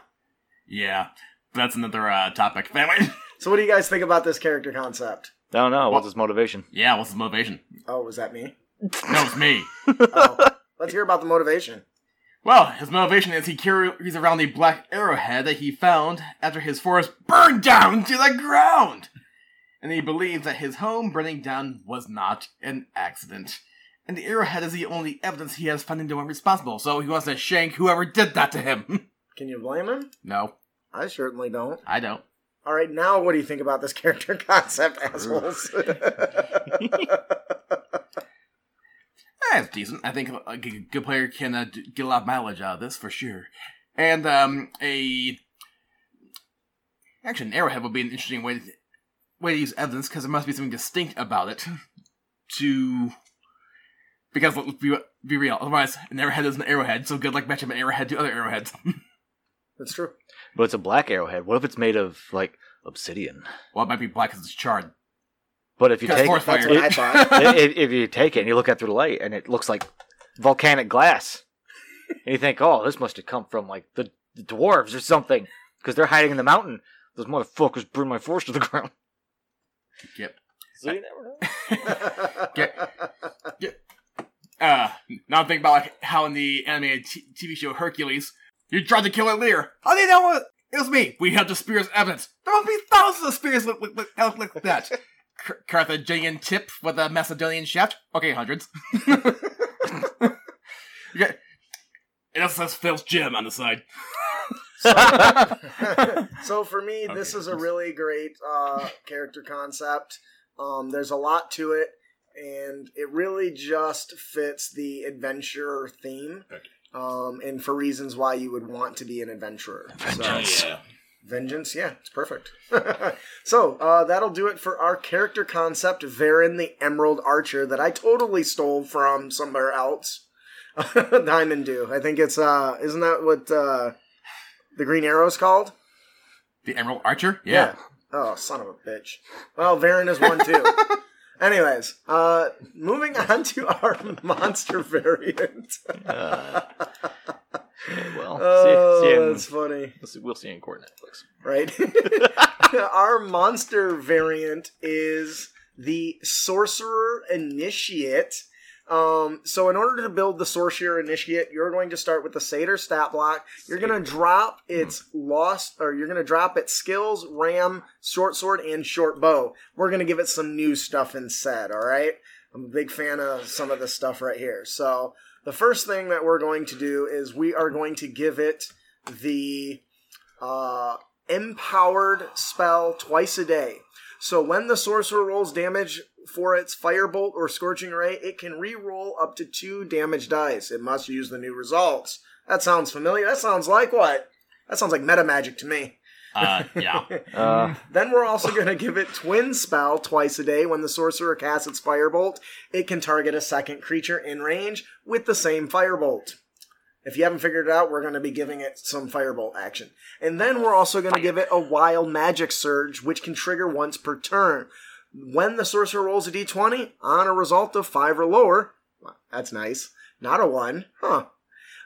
Yeah, that's another uh, topic. Anyway, So, what do you guys think about this character concept? I don't know. What's his motivation? yeah, what's his motivation? Oh, was that me? No, it's me. Oh, let's hear about the motivation. Well, his motivation is he carries around the black arrowhead that he found after his forest burned down to the ground. And he believes that his home burning down was not an accident. And the arrowhead is the only evidence he has finding the one responsible, so he wants to shank whoever did that to him. Can you blame him? no, I certainly don't. I don't. All right, now what do you think about this character concept, assholes? It's decent. I think a good player can uh, get a lot of mileage out of this for sure. And um, a actually an arrowhead would be an interesting way to, way to use evidence because there must be something distinct about it to because let's be, be real. Otherwise, an arrowhead is an arrowhead. So good luck matching an arrowhead to other arrowheads. That's true. But it's a black arrowhead. What if it's made of like obsidian? well, it might be black because it's charred. But if you Because take forest That's fire. what I thought. if, if you take it and you look at it through the light and it looks like volcanic glass, and you think, oh, this must have come from like the, the dwarves or something because they're hiding in the mountain. Those motherfuckers burned my forest to the ground. Yep. So you never know. Get, Uh, now I'm thinking about like how in the animated t- TV show Hercules, you tried to kill a leader. How do you know it? It was me. We have the spear as evidence. There must be thousands of spears look, look, look, look like that. Car- Carthaginian tip with a Macedonian shaft. Okay, hundreds. yeah. It also says Phil's gem on the side. so for me, this is a really great uh, character concept. Um, there's a lot to it, and it really just fits the adventure theme. Um, and for reasons why you would want to be an adventurer. So, yeah. Vengeance, yeah, it's perfect. so uh, that'll do it for our character concept, Varen the Emerald Archer, that I totally stole from somewhere else. Diamond Dew. I think it's uh, isn't that what uh, the Green Arrow's called? The Emerald Archer? Yeah. Oh, son of a bitch. Well, Varen is one too. Anyways, uh, moving on to our monster variant. Uh, well, Oh, see, see in, that's funny. we'll see- we'll see in court Netflix. right? Our monster variant is the Sorcerer Initiate. Um, so in order to build the Sorcerer Initiate, you're going to start with the Satyr stat block. You're going to drop its lost, or you're going to drop its skills, ram, short sword, and short bow. We're going to give it some new stuff instead, alright? I'm a big fan of some of this stuff right here. So the first thing that we're going to do is we are going to give it the uh, empowered spell twice a day. So when the sorcerer rolls damage for its firebolt or scorching ray, it can re-roll up to two damage dice. It must use the new results. That sounds familiar. That sounds like what? That sounds like meta magic to me. Uh, yeah. Uh, Then we're also going to give it Twin Spell twice a day. When the sorcerer casts its Firebolt, it can target a second creature in range with the same Firebolt. If you haven't figured it out, we're going to be giving it some Firebolt action. And then we're also going to give it a Wild Magic Surge, which can trigger once per turn. When the sorcerer rolls a d20 on a result of 5 or lower, that's nice. Not a 1. Huh.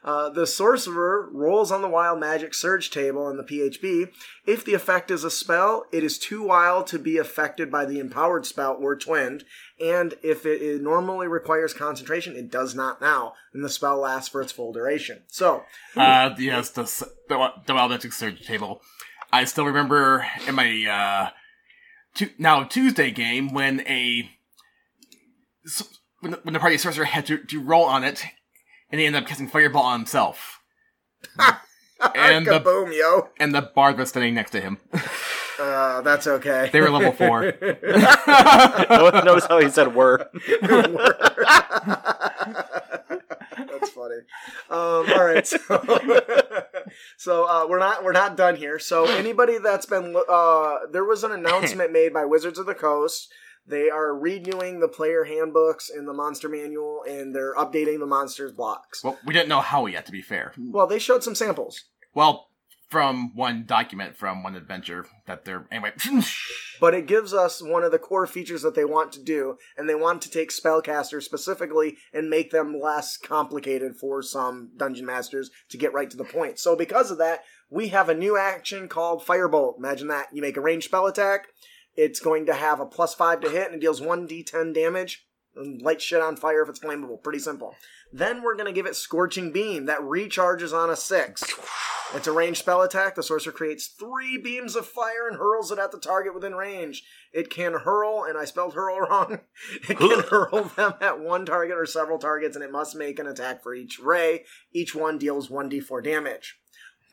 Uh, the sorcerer rolls on the wild magic surge table in the PHB. If the effect is a spell, it is too wild to be affected by the empowered spell or twinned. And if it, it normally requires concentration, it does not now, and the spell lasts for its full duration. So, Uh, yes, the the, the Wild Magic Surge table. I still remember in my uh, tu- now Tuesday game when a when the, when the party sorcerer had to, to roll on it, and he ended up casting Fireball on himself, and the kaboom, yo. and the bard was standing next to him. Uh, that's okay. They were level four. no one knows how he said "were." That's funny. Um, all right, so, so uh, we're not we're not done here. So anybody that's been uh, there was an announcement made by Wizards of the Coast. They are renewing the player handbooks and the monster manual, and they're updating the monsters blocks. well, we didn't know how yet, to be fair. Well, they showed some samples. Well, from one document from one adventure that they're anyway. but it gives us one of the core features that they want to do, and they want to take spellcasters specifically and make them less complicated for some dungeon masters to get right to the point. So because of that, we have a new action called Firebolt. Imagine that. You make a ranged spell attack. It's going to have a plus five to hit and it deals 1d10 damage. And light shit on fire if it's flammable. Pretty simple. Then we're going to give it Scorching Beam that recharges on a six. It's a ranged spell attack. The sorcerer creates three beams of fire and hurls it at the target within range. It can hurl, and I spelled hurl wrong. It can hurl them at one target or several targets, and it must make an attack for each ray. Each one deals 1d4 damage.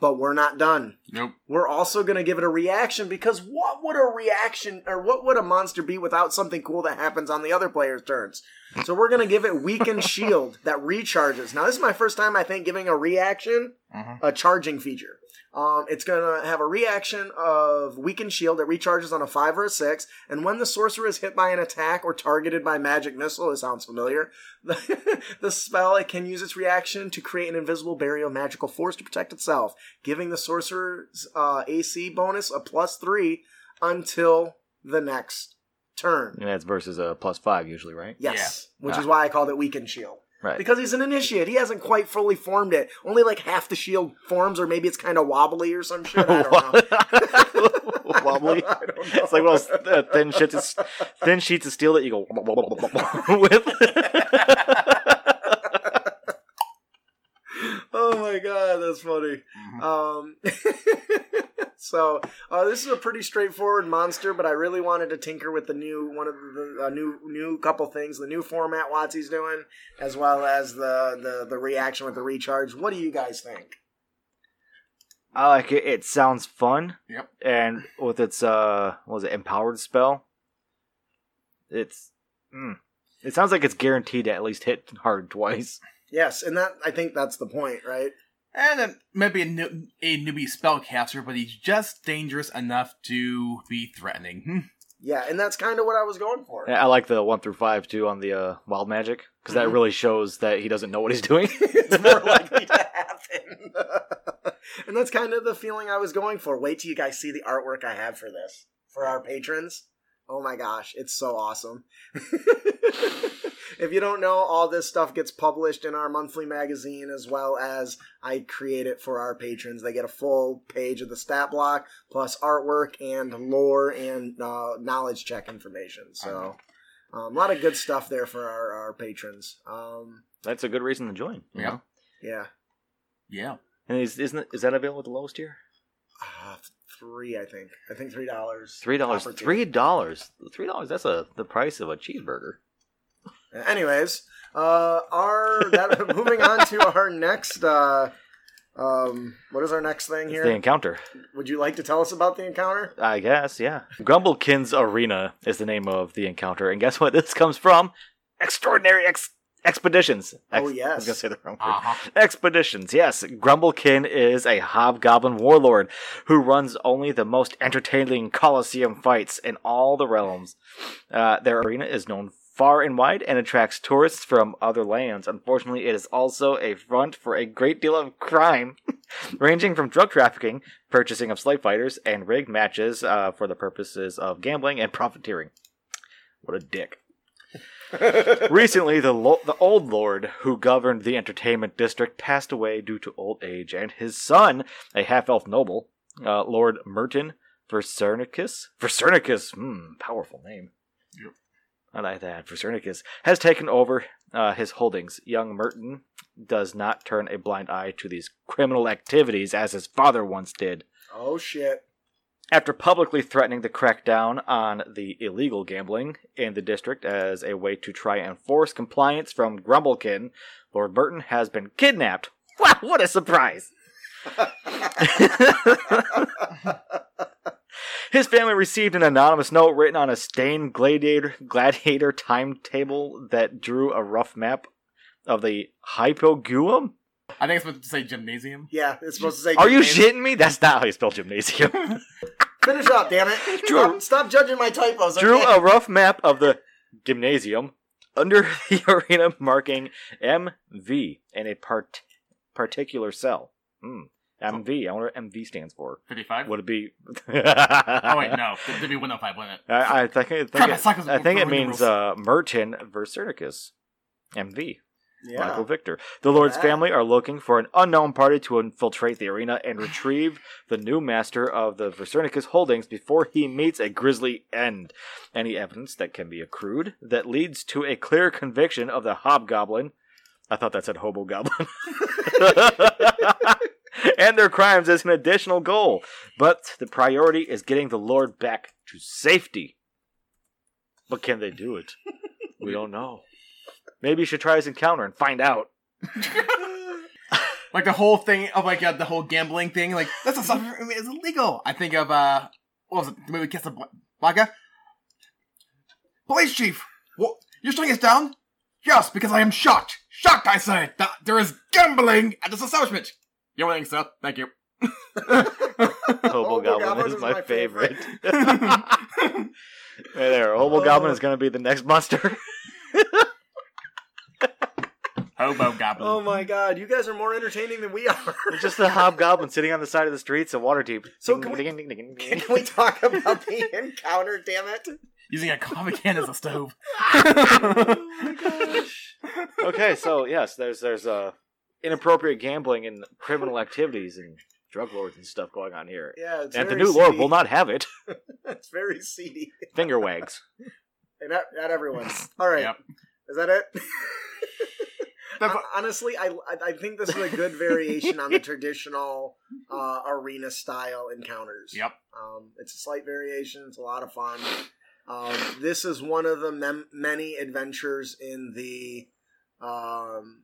But we're not done. nope. We're also going to give it a reaction because what would a reaction or what would a monster be without something cool that happens on the other player's turns? So we're going to give it weakened shield that recharges. Now this is my first time I think giving a reaction Mhm. a charging feature. Um, it's going to have a reaction of weakened shield that recharges on a 5 or a 6, and when the sorcerer is hit by an attack or targeted by magic missile, it sounds familiar, the, the spell it can use its reaction to create an invisible barrier of magical force to protect itself, giving the sorcerer's uh, AC bonus a plus 3 until the next turn. And that's versus a plus five usually, right? Yes, which Ah. is why I called it weakened shield. Right. Because he's an initiate. He hasn't quite fully formed it. Only like half the shield forms, or maybe it's kind of wobbly or some shit. I don't know. Wobbly. I don't know. It's like one of those thin sheets, of, thin sheets of steel that you go with. Oh my god, that's funny. Mhm. Um, so uh, this is a pretty straightforward monster, but I really wanted to tinker with the new one of the uh, new new couple things, the new format WotC's doing, as well as the the the reaction with the recharge. What do you guys think? I like it. It sounds fun. Yep. And with its uh, what was it empowered spell? It's. Mm, it sounds like it's guaranteed to at least hit hard twice. Yes, and that I think that's the point, right? And then maybe a, new, a newbie spellcaster, but he's just dangerous enough to be threatening. Hmm. Yeah, and that's kind of what I was going for. Yeah, I like the one through five too on the uh, wild magic because that Mhm. really shows that he doesn't know what he's doing. it's more likely to happen. and that's kind of the feeling I was going for. Wait till you guys see the artwork I have for this for our patrons. Oh my gosh, it's so awesome. If you don't know, all this stuff gets published in our monthly magazine as well as I create it for our patrons. They get a full page of the stat block plus artwork and lore and uh, knowledge check information. So um, a lot of good stuff there for our, our patrons. Um, That's a good reason to join. you Yeah. know? yeah. Yeah. And is isn't it, is that available at the lowest tier? Uh, three, I think. I think three dollars. Three dollars. Three dollars. Three dollars. That's a the price of a cheeseburger. Anyways, uh, our that, moving on to our next. Uh, um, what is our next thing It's here? the encounter. Would you like to tell us about the encounter? I guess, yeah. Grumblekin's Arena is the name of the encounter, and guess what? This comes from Extraordinary Ex- Expeditions. Ex- Oh, I was yes. gonna say the wrong word. Uh-huh. Expeditions, yes. Grumblekin is a hobgoblin warlord who runs only the most entertaining coliseum fights in all the realms. Uh, their arena is known far and wide and attracts tourists from other lands. Unfortunately, it is also a front for a great deal of crime, ranging from drug trafficking, purchasing of slave fighters, and rigged matches uh, for the purposes of gambling and profiteering. What a dick. Recently, the lo- the old lord who governed the entertainment district passed away due to old age, and his son, a half elf noble, uh, Lord Merton Versernicus, Versernicus, hmm, powerful name. Yep. I like that. Versernicus has taken over uh, his holdings. Young Merton does not turn a blind eye to these criminal activities as his father once did. Oh shit! After publicly threatening to crack down on the illegal gambling in the district as a way to try and force compliance from Grumblekin, Lord Merton has been kidnapped. Wow, what a surprise! His family received an anonymous note written on a stained gladiator gladiator timetable that drew a rough map of the Hypogeum. I think it's supposed to say gymnasium. Yeah, it's supposed to say. Are you shitting me? That's not how you spell gymnasium. Finish up, damn it! Drew- Stop, stop judging my typos. Okay? drew a rough map of the gymnasium under the arena marking MV in a part- particular cell. Hmm. MV. I wonder what MV stands for. 55? Would it be? Oh, wait, no. It'd be 105, wouldn't it? I, I think, I think, Crap, I it, suck I think it means rules. uh, Merton Versernicus. MV. Yeah. Michael Victor. The Lord's Yeah. family are looking for an unknown party to infiltrate the arena and retrieve the new master of the Versernicus holdings before he meets a grisly end. Any evidence that can be accrued that leads to a clear conviction of the hobgoblin. I thought that said hobo goblin. and their crimes is an additional goal. But the priority is getting the Lord back to safety. But can they do it? We don't know. Maybe you should try his encounter and find out. Like the whole thing of like uh, the whole gambling thing, like that's a something I mean, it's illegal. I think of uh, what was it? The movie Casablanca. Police chief, what? You're shutting us down? Yes, because I am shocked. Shocked, I say, that there is gambling at this establishment. You're winning, sir. Thank you. Hobo Hobo Goblin Goblin is is my, my favorite. favorite. right there. Hobo Goblin is going to be the next monster. Hobo goblin. Oh my god, you guys are more entertaining than we are. It's just a hobgoblin sitting on the side of the streets of Waterdeep. So can we- Can we talk about the encounter, damn it? Using a coffee can as a stove. okay, so yes, there's there's uh, inappropriate gambling and criminal activities and drug lords and stuff going on here. Yeah, it's and the very new lord will not have it. It's very seedy. Finger wags. And not, not everyone's. All right. Yep. Is that it? That's- Hon- Honestly, I I- I think this is a good variation on the traditional uh, arena style encounters. Yep. Um, it's a slight variation. It's a lot of fun. Um, this is one of the mem- many adventures in the um,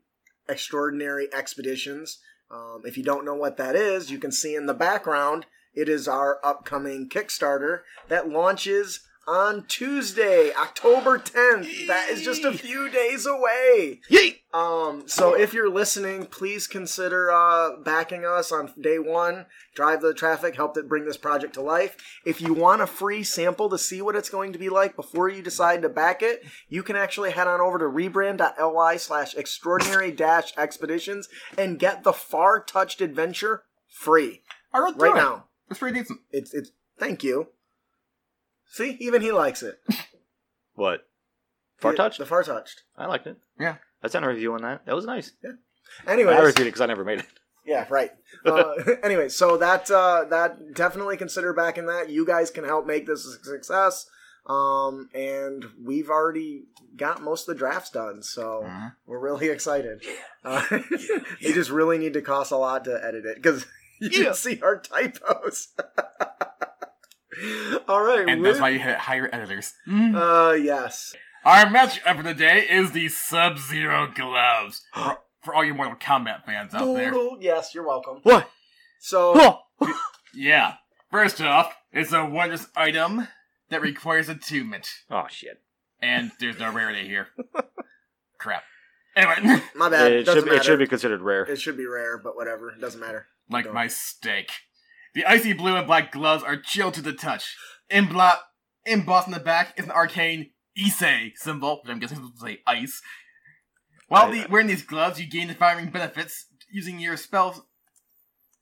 extraordinary expeditions. Um, if you don't know what that is, you can see in the background. It is our upcoming Kickstarter that launches on Tuesday, October 10th. That is just a few days away. Yeet! Um, so if you're listening, please consider uh, backing us on day one. Drive the traffic, help it bring this project to life. If you want a free sample to see what it's going to be like before you decide to back it, you can actually head on over to rebrand.ly slash extraordinary dash expeditions and get the Far Touched Adventure free I wrote right it. now. It's pretty decent. It's it's thank you. See, even he likes it. What? Far touched? The Far Touched. I liked it. Yeah. I sent a review on that. That was nice. Yeah. Anyways, I reviewed it because I never made it. Yeah, right. Uh, anyway, so that uh, that definitely consider backing that. You guys can help make this a success. Um, and we've already got most of the drafts done, so Mhm. we're really excited. Uh, they just really need to cost a lot to edit it because you Yeah. can see our typos. All right, And with- that's why you hit hire editors. uh, yes. Our match of the day is the Sub Zero gloves. for, for all you Mortal Kombat fans out there. Yes, you're welcome. What? So! Yeah. First off, it's a wondrous item that requires attunement. oh shit! And there's no rarity here. Crap. Anyway, my bad. It Doesn't should, it should be considered rare. It should be rare, but whatever. It doesn't matter. like my steak. The icy blue and black gloves are chilled to the touch. Embla- embossed in the back is an arcane Issei symbol, which I'm guessing is supposed to say ice. While the, wearing these gloves, you gain the firing benefits using your spell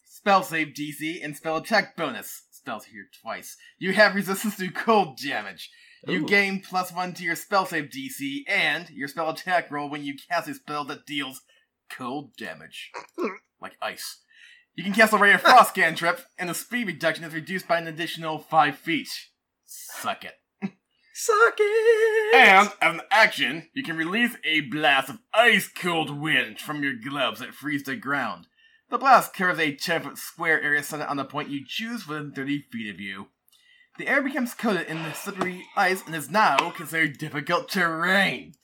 spell save DC and spell attack bonus. Spells here twice. You have resistance to cold damage. You Ooh. gain plus one to your spell save DC and your spell attack roll when you cast a spell that deals cold damage, like ice. You can cast a Ray of Frost cantrip, and the speed reduction is reduced by an additional 5 feet. Suck it. Suck it! And, as an action, you can release a blast of ice cold wind from your gloves that freeze the ground. The blast covers a 10 foot square area centered on the point you choose within 30 feet of you. The air becomes coated in the slippery ice and is now considered difficult terrain.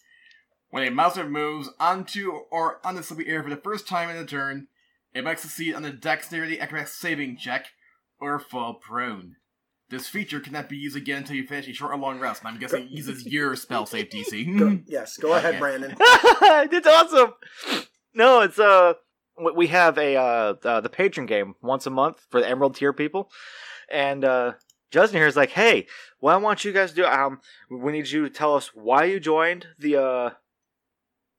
When a monster moves onto or on the slippery air for the first time in a turn, it must succeed on a dexterity acrobatics saving check or fall prone. This feature cannot be used again until you finish a short or long rest, and I'm guessing it uses your spell save DC. Go, yes, go ahead, Okay. Brandon. it's awesome. No, it's uh, we have a uh, uh the patron game once a month for the Emerald tier people, and uh, Justin here is like, hey, what I want you guys to do, um, we need you to tell us why you joined the uh,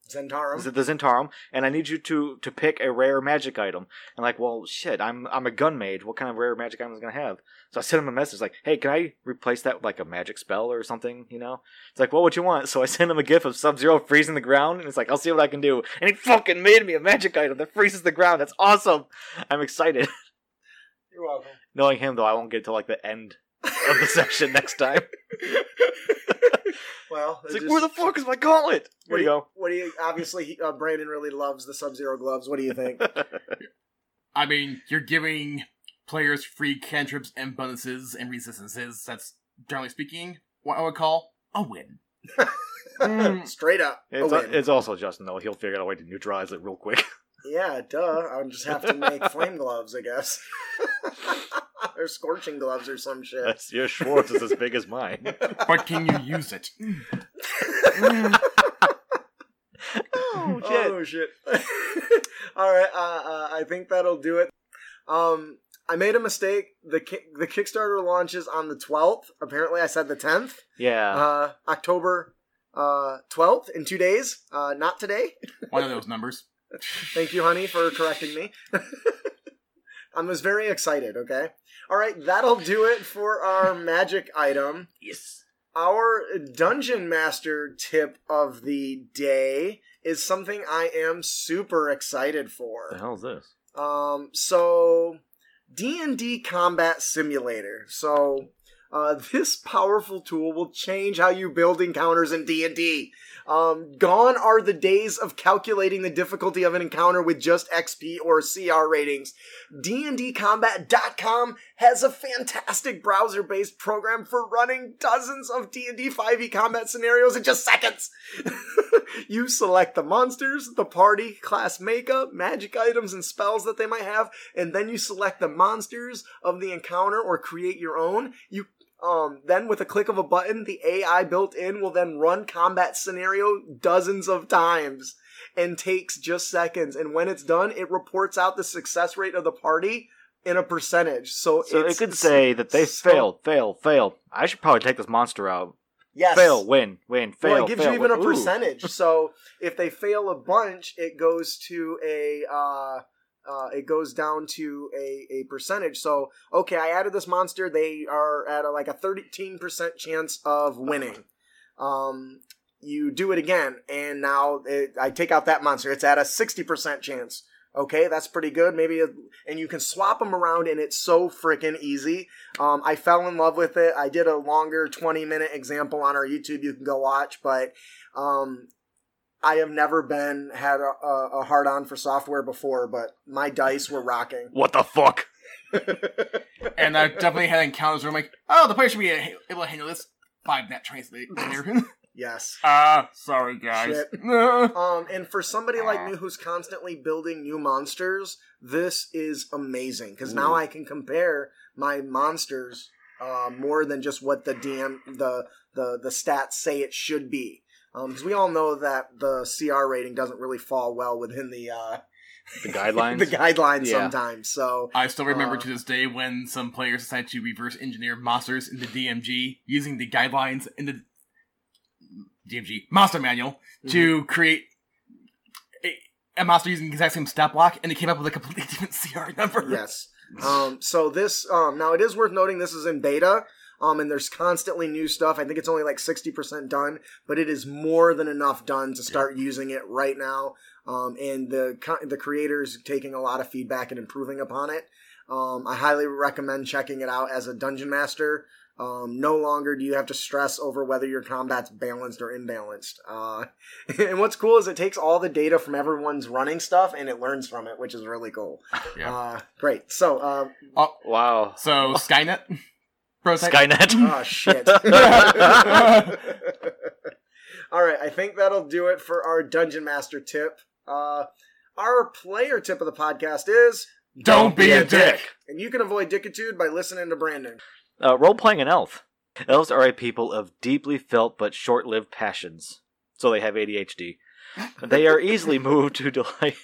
Zhentarim. Is it the Zhentarim, and I need you to to pick a rare magic item. And like, well, shit, I'm I'm a gun mage. What kind of rare magic item is gonna have? So I sent him a message like, hey, can I replace that with like a magic spell or something? You know? It's like, well, what you want? So I sent him a gif of Sub Zero freezing the ground, and it's like, I'll see what I can do. And he fucking made me a magic item that freezes the ground. That's awesome. I'm excited. You're welcome. Knowing him though, I won't get to like the end of the session next time. well, It's like, just- where the fuck is my gauntlet? Where There do you go. What do you? Obviously, he- uh, Brandon really loves the Sub Zero gloves. What do you think? I mean, you're giving players free cantrips and bonuses and resistances. That's, generally speaking, what I would call a win. Mm. Straight up, a It's, win. it's also Justin though. He'll figure out a way to neutralize it real quick. yeah, duh. I'll just have to make flame gloves, I guess, or scorching gloves or some shit. That's your Schwartz is as big as mine. but can you use it? oh Oh shit! All right, uh, uh, I think that'll do it. Um, I made a mistake. the ki- The Kickstarter launches on the twelfth. Apparently, I said the tenth. Yeah. Uh, October uh twelfth in two days. Uh, not today. One of those numbers. Thank you, honey, for correcting me. I was very excited. Okay. All right, that'll do it for our magic item. yes. Our dungeon master tip of the day is something I am super excited for. The hell is this? Um, so D and D Combat Simulator. So uh, this powerful tool will change how you build encounters in D and D. Um, gone are the days of calculating the difficulty of an encounter with just XP or CR ratings. D&DCombat.com has a fantastic browser-based program for running dozens of D&D 5e E combat scenarios in just seconds. you select the monsters, the party, class makeup, magic items, and spells that they might have, and then you select the monsters of the encounter or create your own. You um, then with a click of a button, the AI built in will then run combat scenario dozens of times and takes just seconds. And when it's done, it reports out the success rate of the party in a percentage. So, So it could say that they so- failed, failed, failed. I should probably take this monster out. yes. Fail, win, win, fail. well, it gives fail, you even a win. Ooh. percentage. so if they fail a bunch, it goes to a uh, uh, it goes down to a, a percentage. So okay, I added this monster. They are at a, like a thirteen percent chance of winning. Um, you do it again, and now it, I take out that monster. It's at a sixty percent chance. Okay, that's pretty good. Maybe, and you can swap them around, and it's so freaking easy. Um, I fell in love with it. I did a longer 20 minute example on our YouTube you can go watch, but um, I have never been had a, a, a hard on for software before, but my dice were rocking. What the fuck? And I've definitely had encounters where I'm like, oh, the player should be able to handle this. Five net translate later. Yes. Ah, sorry guys. Shit. Uh, Um, and for somebody like me who's constantly building new monsters, this is amazing because now I can compare my monsters uh, more than just what the DM the the the stats say it should be. Because we all know that the CR rating doesn't really fall well within the uh, The guidelines? the guidelines Yeah. sometimes. So I still remember Uh, to this day when some players decided to reverse engineer monsters into DMG using the guidelines in the DMG monster manual to create a, a monster using the exact same stat block, and they came up with a completely different CR number. yes. Um, so this um, now it is worth noting this is in beta. Um, and there's constantly new stuff. I think it's only like 60% done, but it is more than enough done to start using it right now. Um, and the co- the creators taking a lot of feedback and improving upon it. Um, I highly recommend checking it out as a dungeon master. Um, no longer do you have to stress over whether your combat's balanced or imbalanced. Uh, and what's cool is it takes all the data from everyone's running stuff and it learns from it, which is really cool. Yeah. Uh, great. So, uh, Oh, Wow. so Skynet. Prototype. Skynet. oh shit. All right, I think that'll do it for our Dungeon Master tip. Uh, our player tip of the podcast is, Don't be a dick. and you can avoid dickitude by listening to Brandon. Uh, role playing an elf. Elves are a people of deeply felt but short lived passions. So they have ADHD. They are easily moved to delight,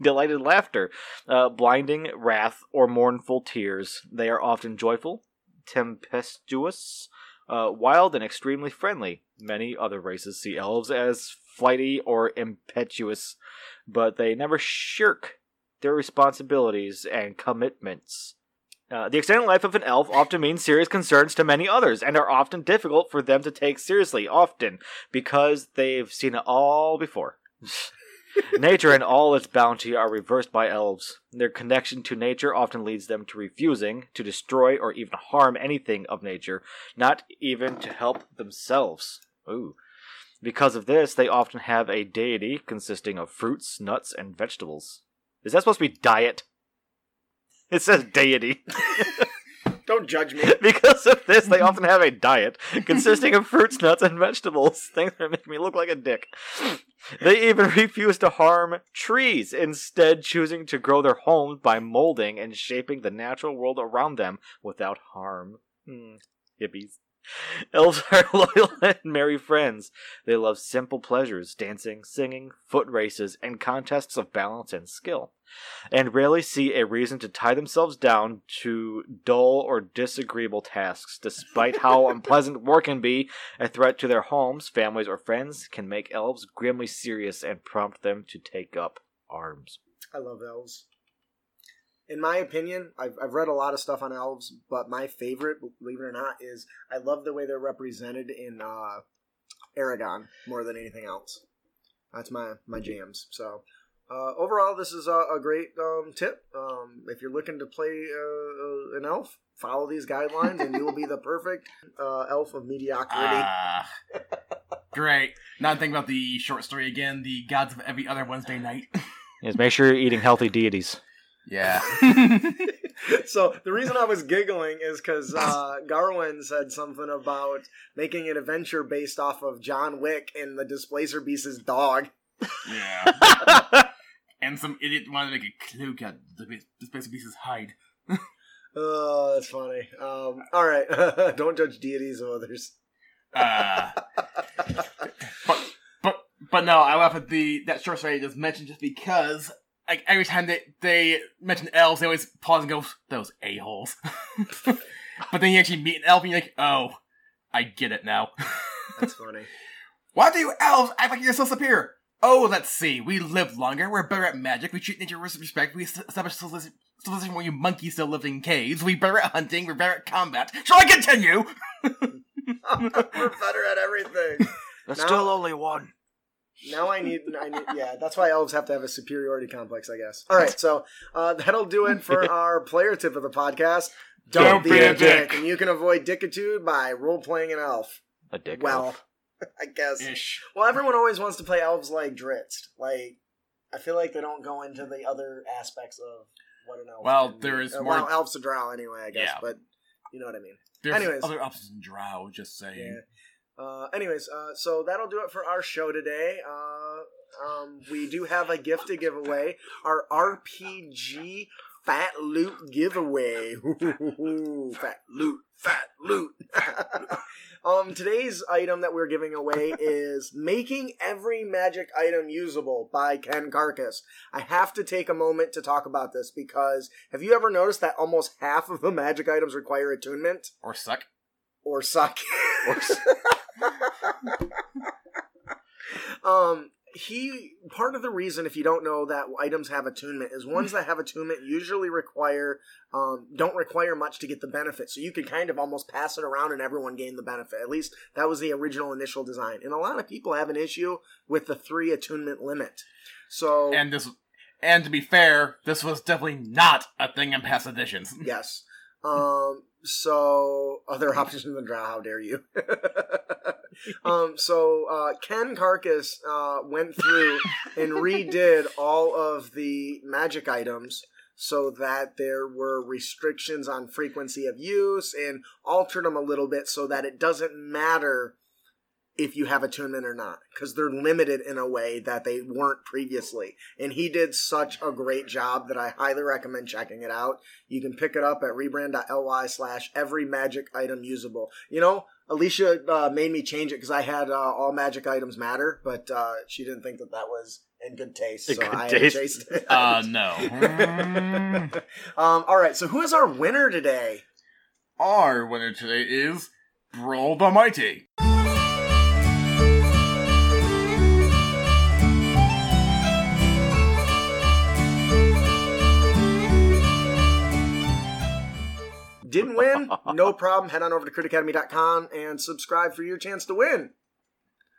delighted laughter, uh, blinding wrath, or mournful tears. They are often joyful, tempestuous, uh, wild and extremely friendly. Many other races see elves as flighty or impetuous, but they never shirk their responsibilities and commitments. Uh, the extended life of an elf often means serious concerns to many others, and are often difficult for them to take seriously, often because they've seen it all before. nature and all its bounty are reversed by elves. Their connection to nature often leads them to refusing to destroy or even harm anything of nature, not even to help themselves. Ooh. Because of this, they often have a deity consisting of fruits, nuts, and vegetables. Is that supposed to be diet? It says deity. Don't judge me. because of this, they often have a diet consisting of fruits, nuts, and vegetables. Things that make me look like a dick. They even refuse to harm trees, instead choosing to grow their homes by molding and shaping the natural world around them without harm. Hmm. Hippies. Elves are loyal and merry friends. They love simple pleasures, dancing, singing, foot races, and contests of balance and skill, and rarely see a reason to tie themselves down to dull or disagreeable tasks. Despite how unpleasant war can be, a threat to their homes, families, or friends can make elves grimly serious and prompt them to take up arms. I love elves. In my opinion, I've, I've read a lot of stuff on elves, but my favorite, believe it or not, is I love the way they're represented in uh, Eragon more than anything else. That's my my jams. So uh, overall, this is a, a great um, tip. Um, if you're looking to play uh, an elf, follow these guidelines, and you will be the perfect uh, elf of mediocrity. Ah. great. Now I'm about the short story again, the gods of every other Wednesday night. Is make sure you're eating healthy deities. Yeah. so the reason I was giggling is because uh, Garwin said something about making an adventure based off of John Wick and the Displacer Beast's dog. yeah. and some idiot wanted to make a cloak out of the Displacer beast's hide. Oh, that's funny. Um, all right, don't judge deities of others. Uh, but but but no, I laugh at the that short story I just mentioned just because like every time they they mention elves, they always pause and go, "Those a holes." but then you actually meet an elf, and you're like, "Oh, I get it now." That's funny. Why do you elves act like you're so superior? Oh, let's see. We live longer. We're better at magic. We treat nature with respect. We establish civilization civilization where you monkeys still live in caves. We're better at hunting. We're better at combat. Shall I continue? We're better at everything. There's Now- still only one. Now I need, I need, yeah. That's why elves have to have a superiority complex, I guess. All right, so uh, that'll do it for our player tip of the podcast. Don't, be, a dick. and you can avoid dickitude by role playing an elf. A dick. Well, elf. I guess. Ish. Well, everyone always wants to play elves like Drizzt. Like, I feel like they don't go into the other aspects of what an elf. Well, can there Uh, more- Well, elves a drow anyway, I guess. Yeah. But you know what I mean. There's Anyways. other options in Drow, just saying. Yeah. Uh, anyways, uh, so that'll do it for our show today. Uh, um, we do have a gift to give away. Our RPG Fat Loot giveaway. fat loot, fat loot. um, today's item that we're giving away is Making Every Magic Item Usable by Ken Carcass. I have to take a moment to talk about this because have you ever noticed that almost half of the magic items require attunement? Or suck. or suck. um, he part of the reason, if you don't know that items have attunement, is ones that have attunement usually require um, don't require much to get the benefit. So you could kind of almost pass it around and everyone gain the benefit. At least that was the original initial design. And a lot of people have an issue with the three attunement limit. So And this, and to be fair, this was definitely not a thing in past editions. Yes. Um. So other options in the draw. How dare you? um. So uh, Ken Carcass uh, went through and redid all of the magic items so that there were restrictions on frequency of use and altered them a little bit so that it doesn't matter if you have attunement or not because they're limited in a way that they weren't previously and he did such a great job that i highly recommend checking it out you can pick it up at rebrand.ly slash every magic item usable you know alicia uh, made me change it because i had uh, all magic items matter but uh, she didn't think that that was in good taste In so good i taste. chased it Uh, no. Um, all right so who is our winner today Our winner today is Brawl the Mighty. Didn't win? No problem. Head on over to critacademy.com and subscribe for your chance to win.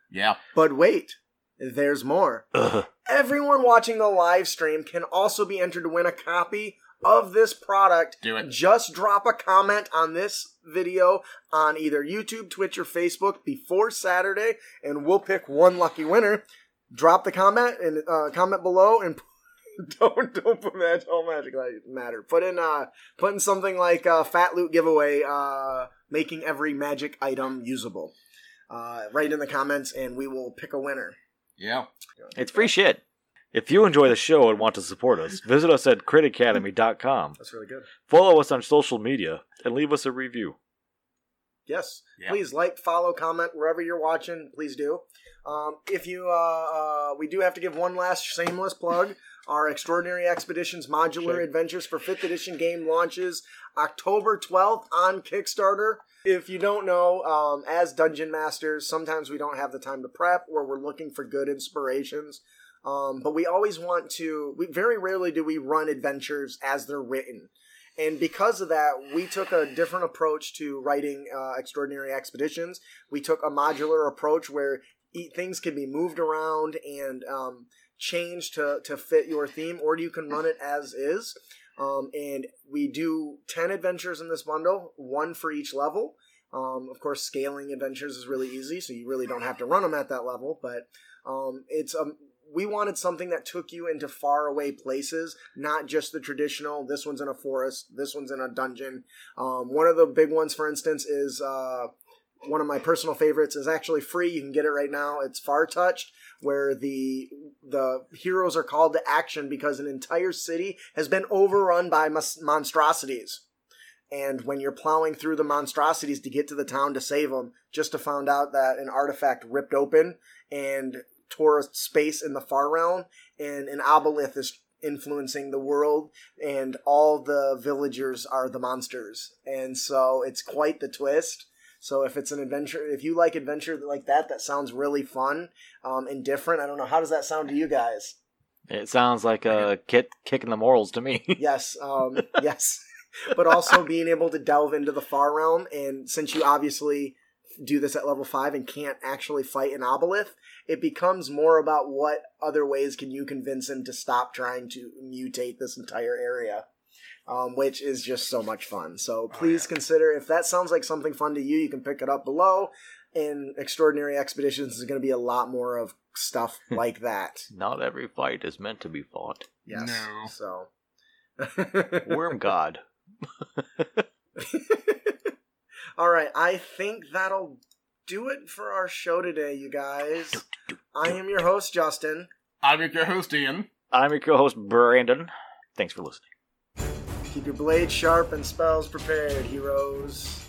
Yeah. But wait, there's more. Ugh. Everyone watching the live stream can also be entered to win a copy of this product. Do it. Just drop a comment on this video on either YouTube, Twitch, or Facebook before Saturday, and we'll pick one lucky winner. Drop the comment and uh, comment below, and don't don't put magic all magic light matter. Put in uh put in something like uh, fat loot giveaway, uh, making every magic item usable. Uh, write in the comments, and we will pick a winner. Yeah. It's free shit. If you enjoy the show and want to support us, visit us at critacademy.com. That's really good. Follow us on social media and leave us a review. Yes. Yeah. Please like, follow, comment wherever you're watching. Please do. Um, if you, uh, uh, we do have to give one last shameless plug. Our Extraordinary Expeditions Modular. Adventures for 5th Edition game launches October 12th on Kickstarter. If you don't know, um, as Dungeon Masters, sometimes we don't have the time to prep or we're looking for good inspirations. Um, but we always want to, we very rarely do we run adventures as they're written. And because of that, we took a different approach to writing uh, Extraordinary Expeditions. We took a modular approach where e- things can be moved around and um, changed to, to fit your theme, or you can run it as is. Um, and we do 10 adventures in this bundle, one for each level. Um, of course, scaling adventures is really easy, so you really don't have to run them at that level. But um, it's um, we wanted something that took you into far away places, not just the traditional. This one's in a forest. This one's in a dungeon. Um, one of the big ones, for instance, is uh, one of my personal favorites. is actually free. You can get it right now. It's Far Touched, where the the heroes are called to action because an entire city has been overrun by mon- monstrosities. And when you're plowing through the monstrosities to get to the town to save them, just to find out that an artifact ripped open and tore a space in the far realm, and an aboleth is influencing the world, and all the villagers are the monsters. And so it's quite the twist. So if it's an adventure, if you like adventure like that, that sounds really fun um, and different. I don't know. How does that sound to you guys? It sounds like a kick kicking the morals to me. Yes, um, yes. But also being able to delve into the far realm, and since you obviously do this at level five and can't actually fight an aboleth, it becomes more about what other ways can you convince him to stop trying to mutate this entire area. Um, which is just so much fun. So please consider if that sounds like something fun to you, you can pick it up below. In Extraordinary Expeditions is going to be a lot more of stuff like that. Not every fight is meant to be fought. Yes. No. So. Worm God. All right, I think that'll do it for our show today, you guys. I am your host, Justin. I'm your co host, Ian. I'm your co-host Brandon. Thanks for listening. Keep your blades sharp and spells prepared, heroes.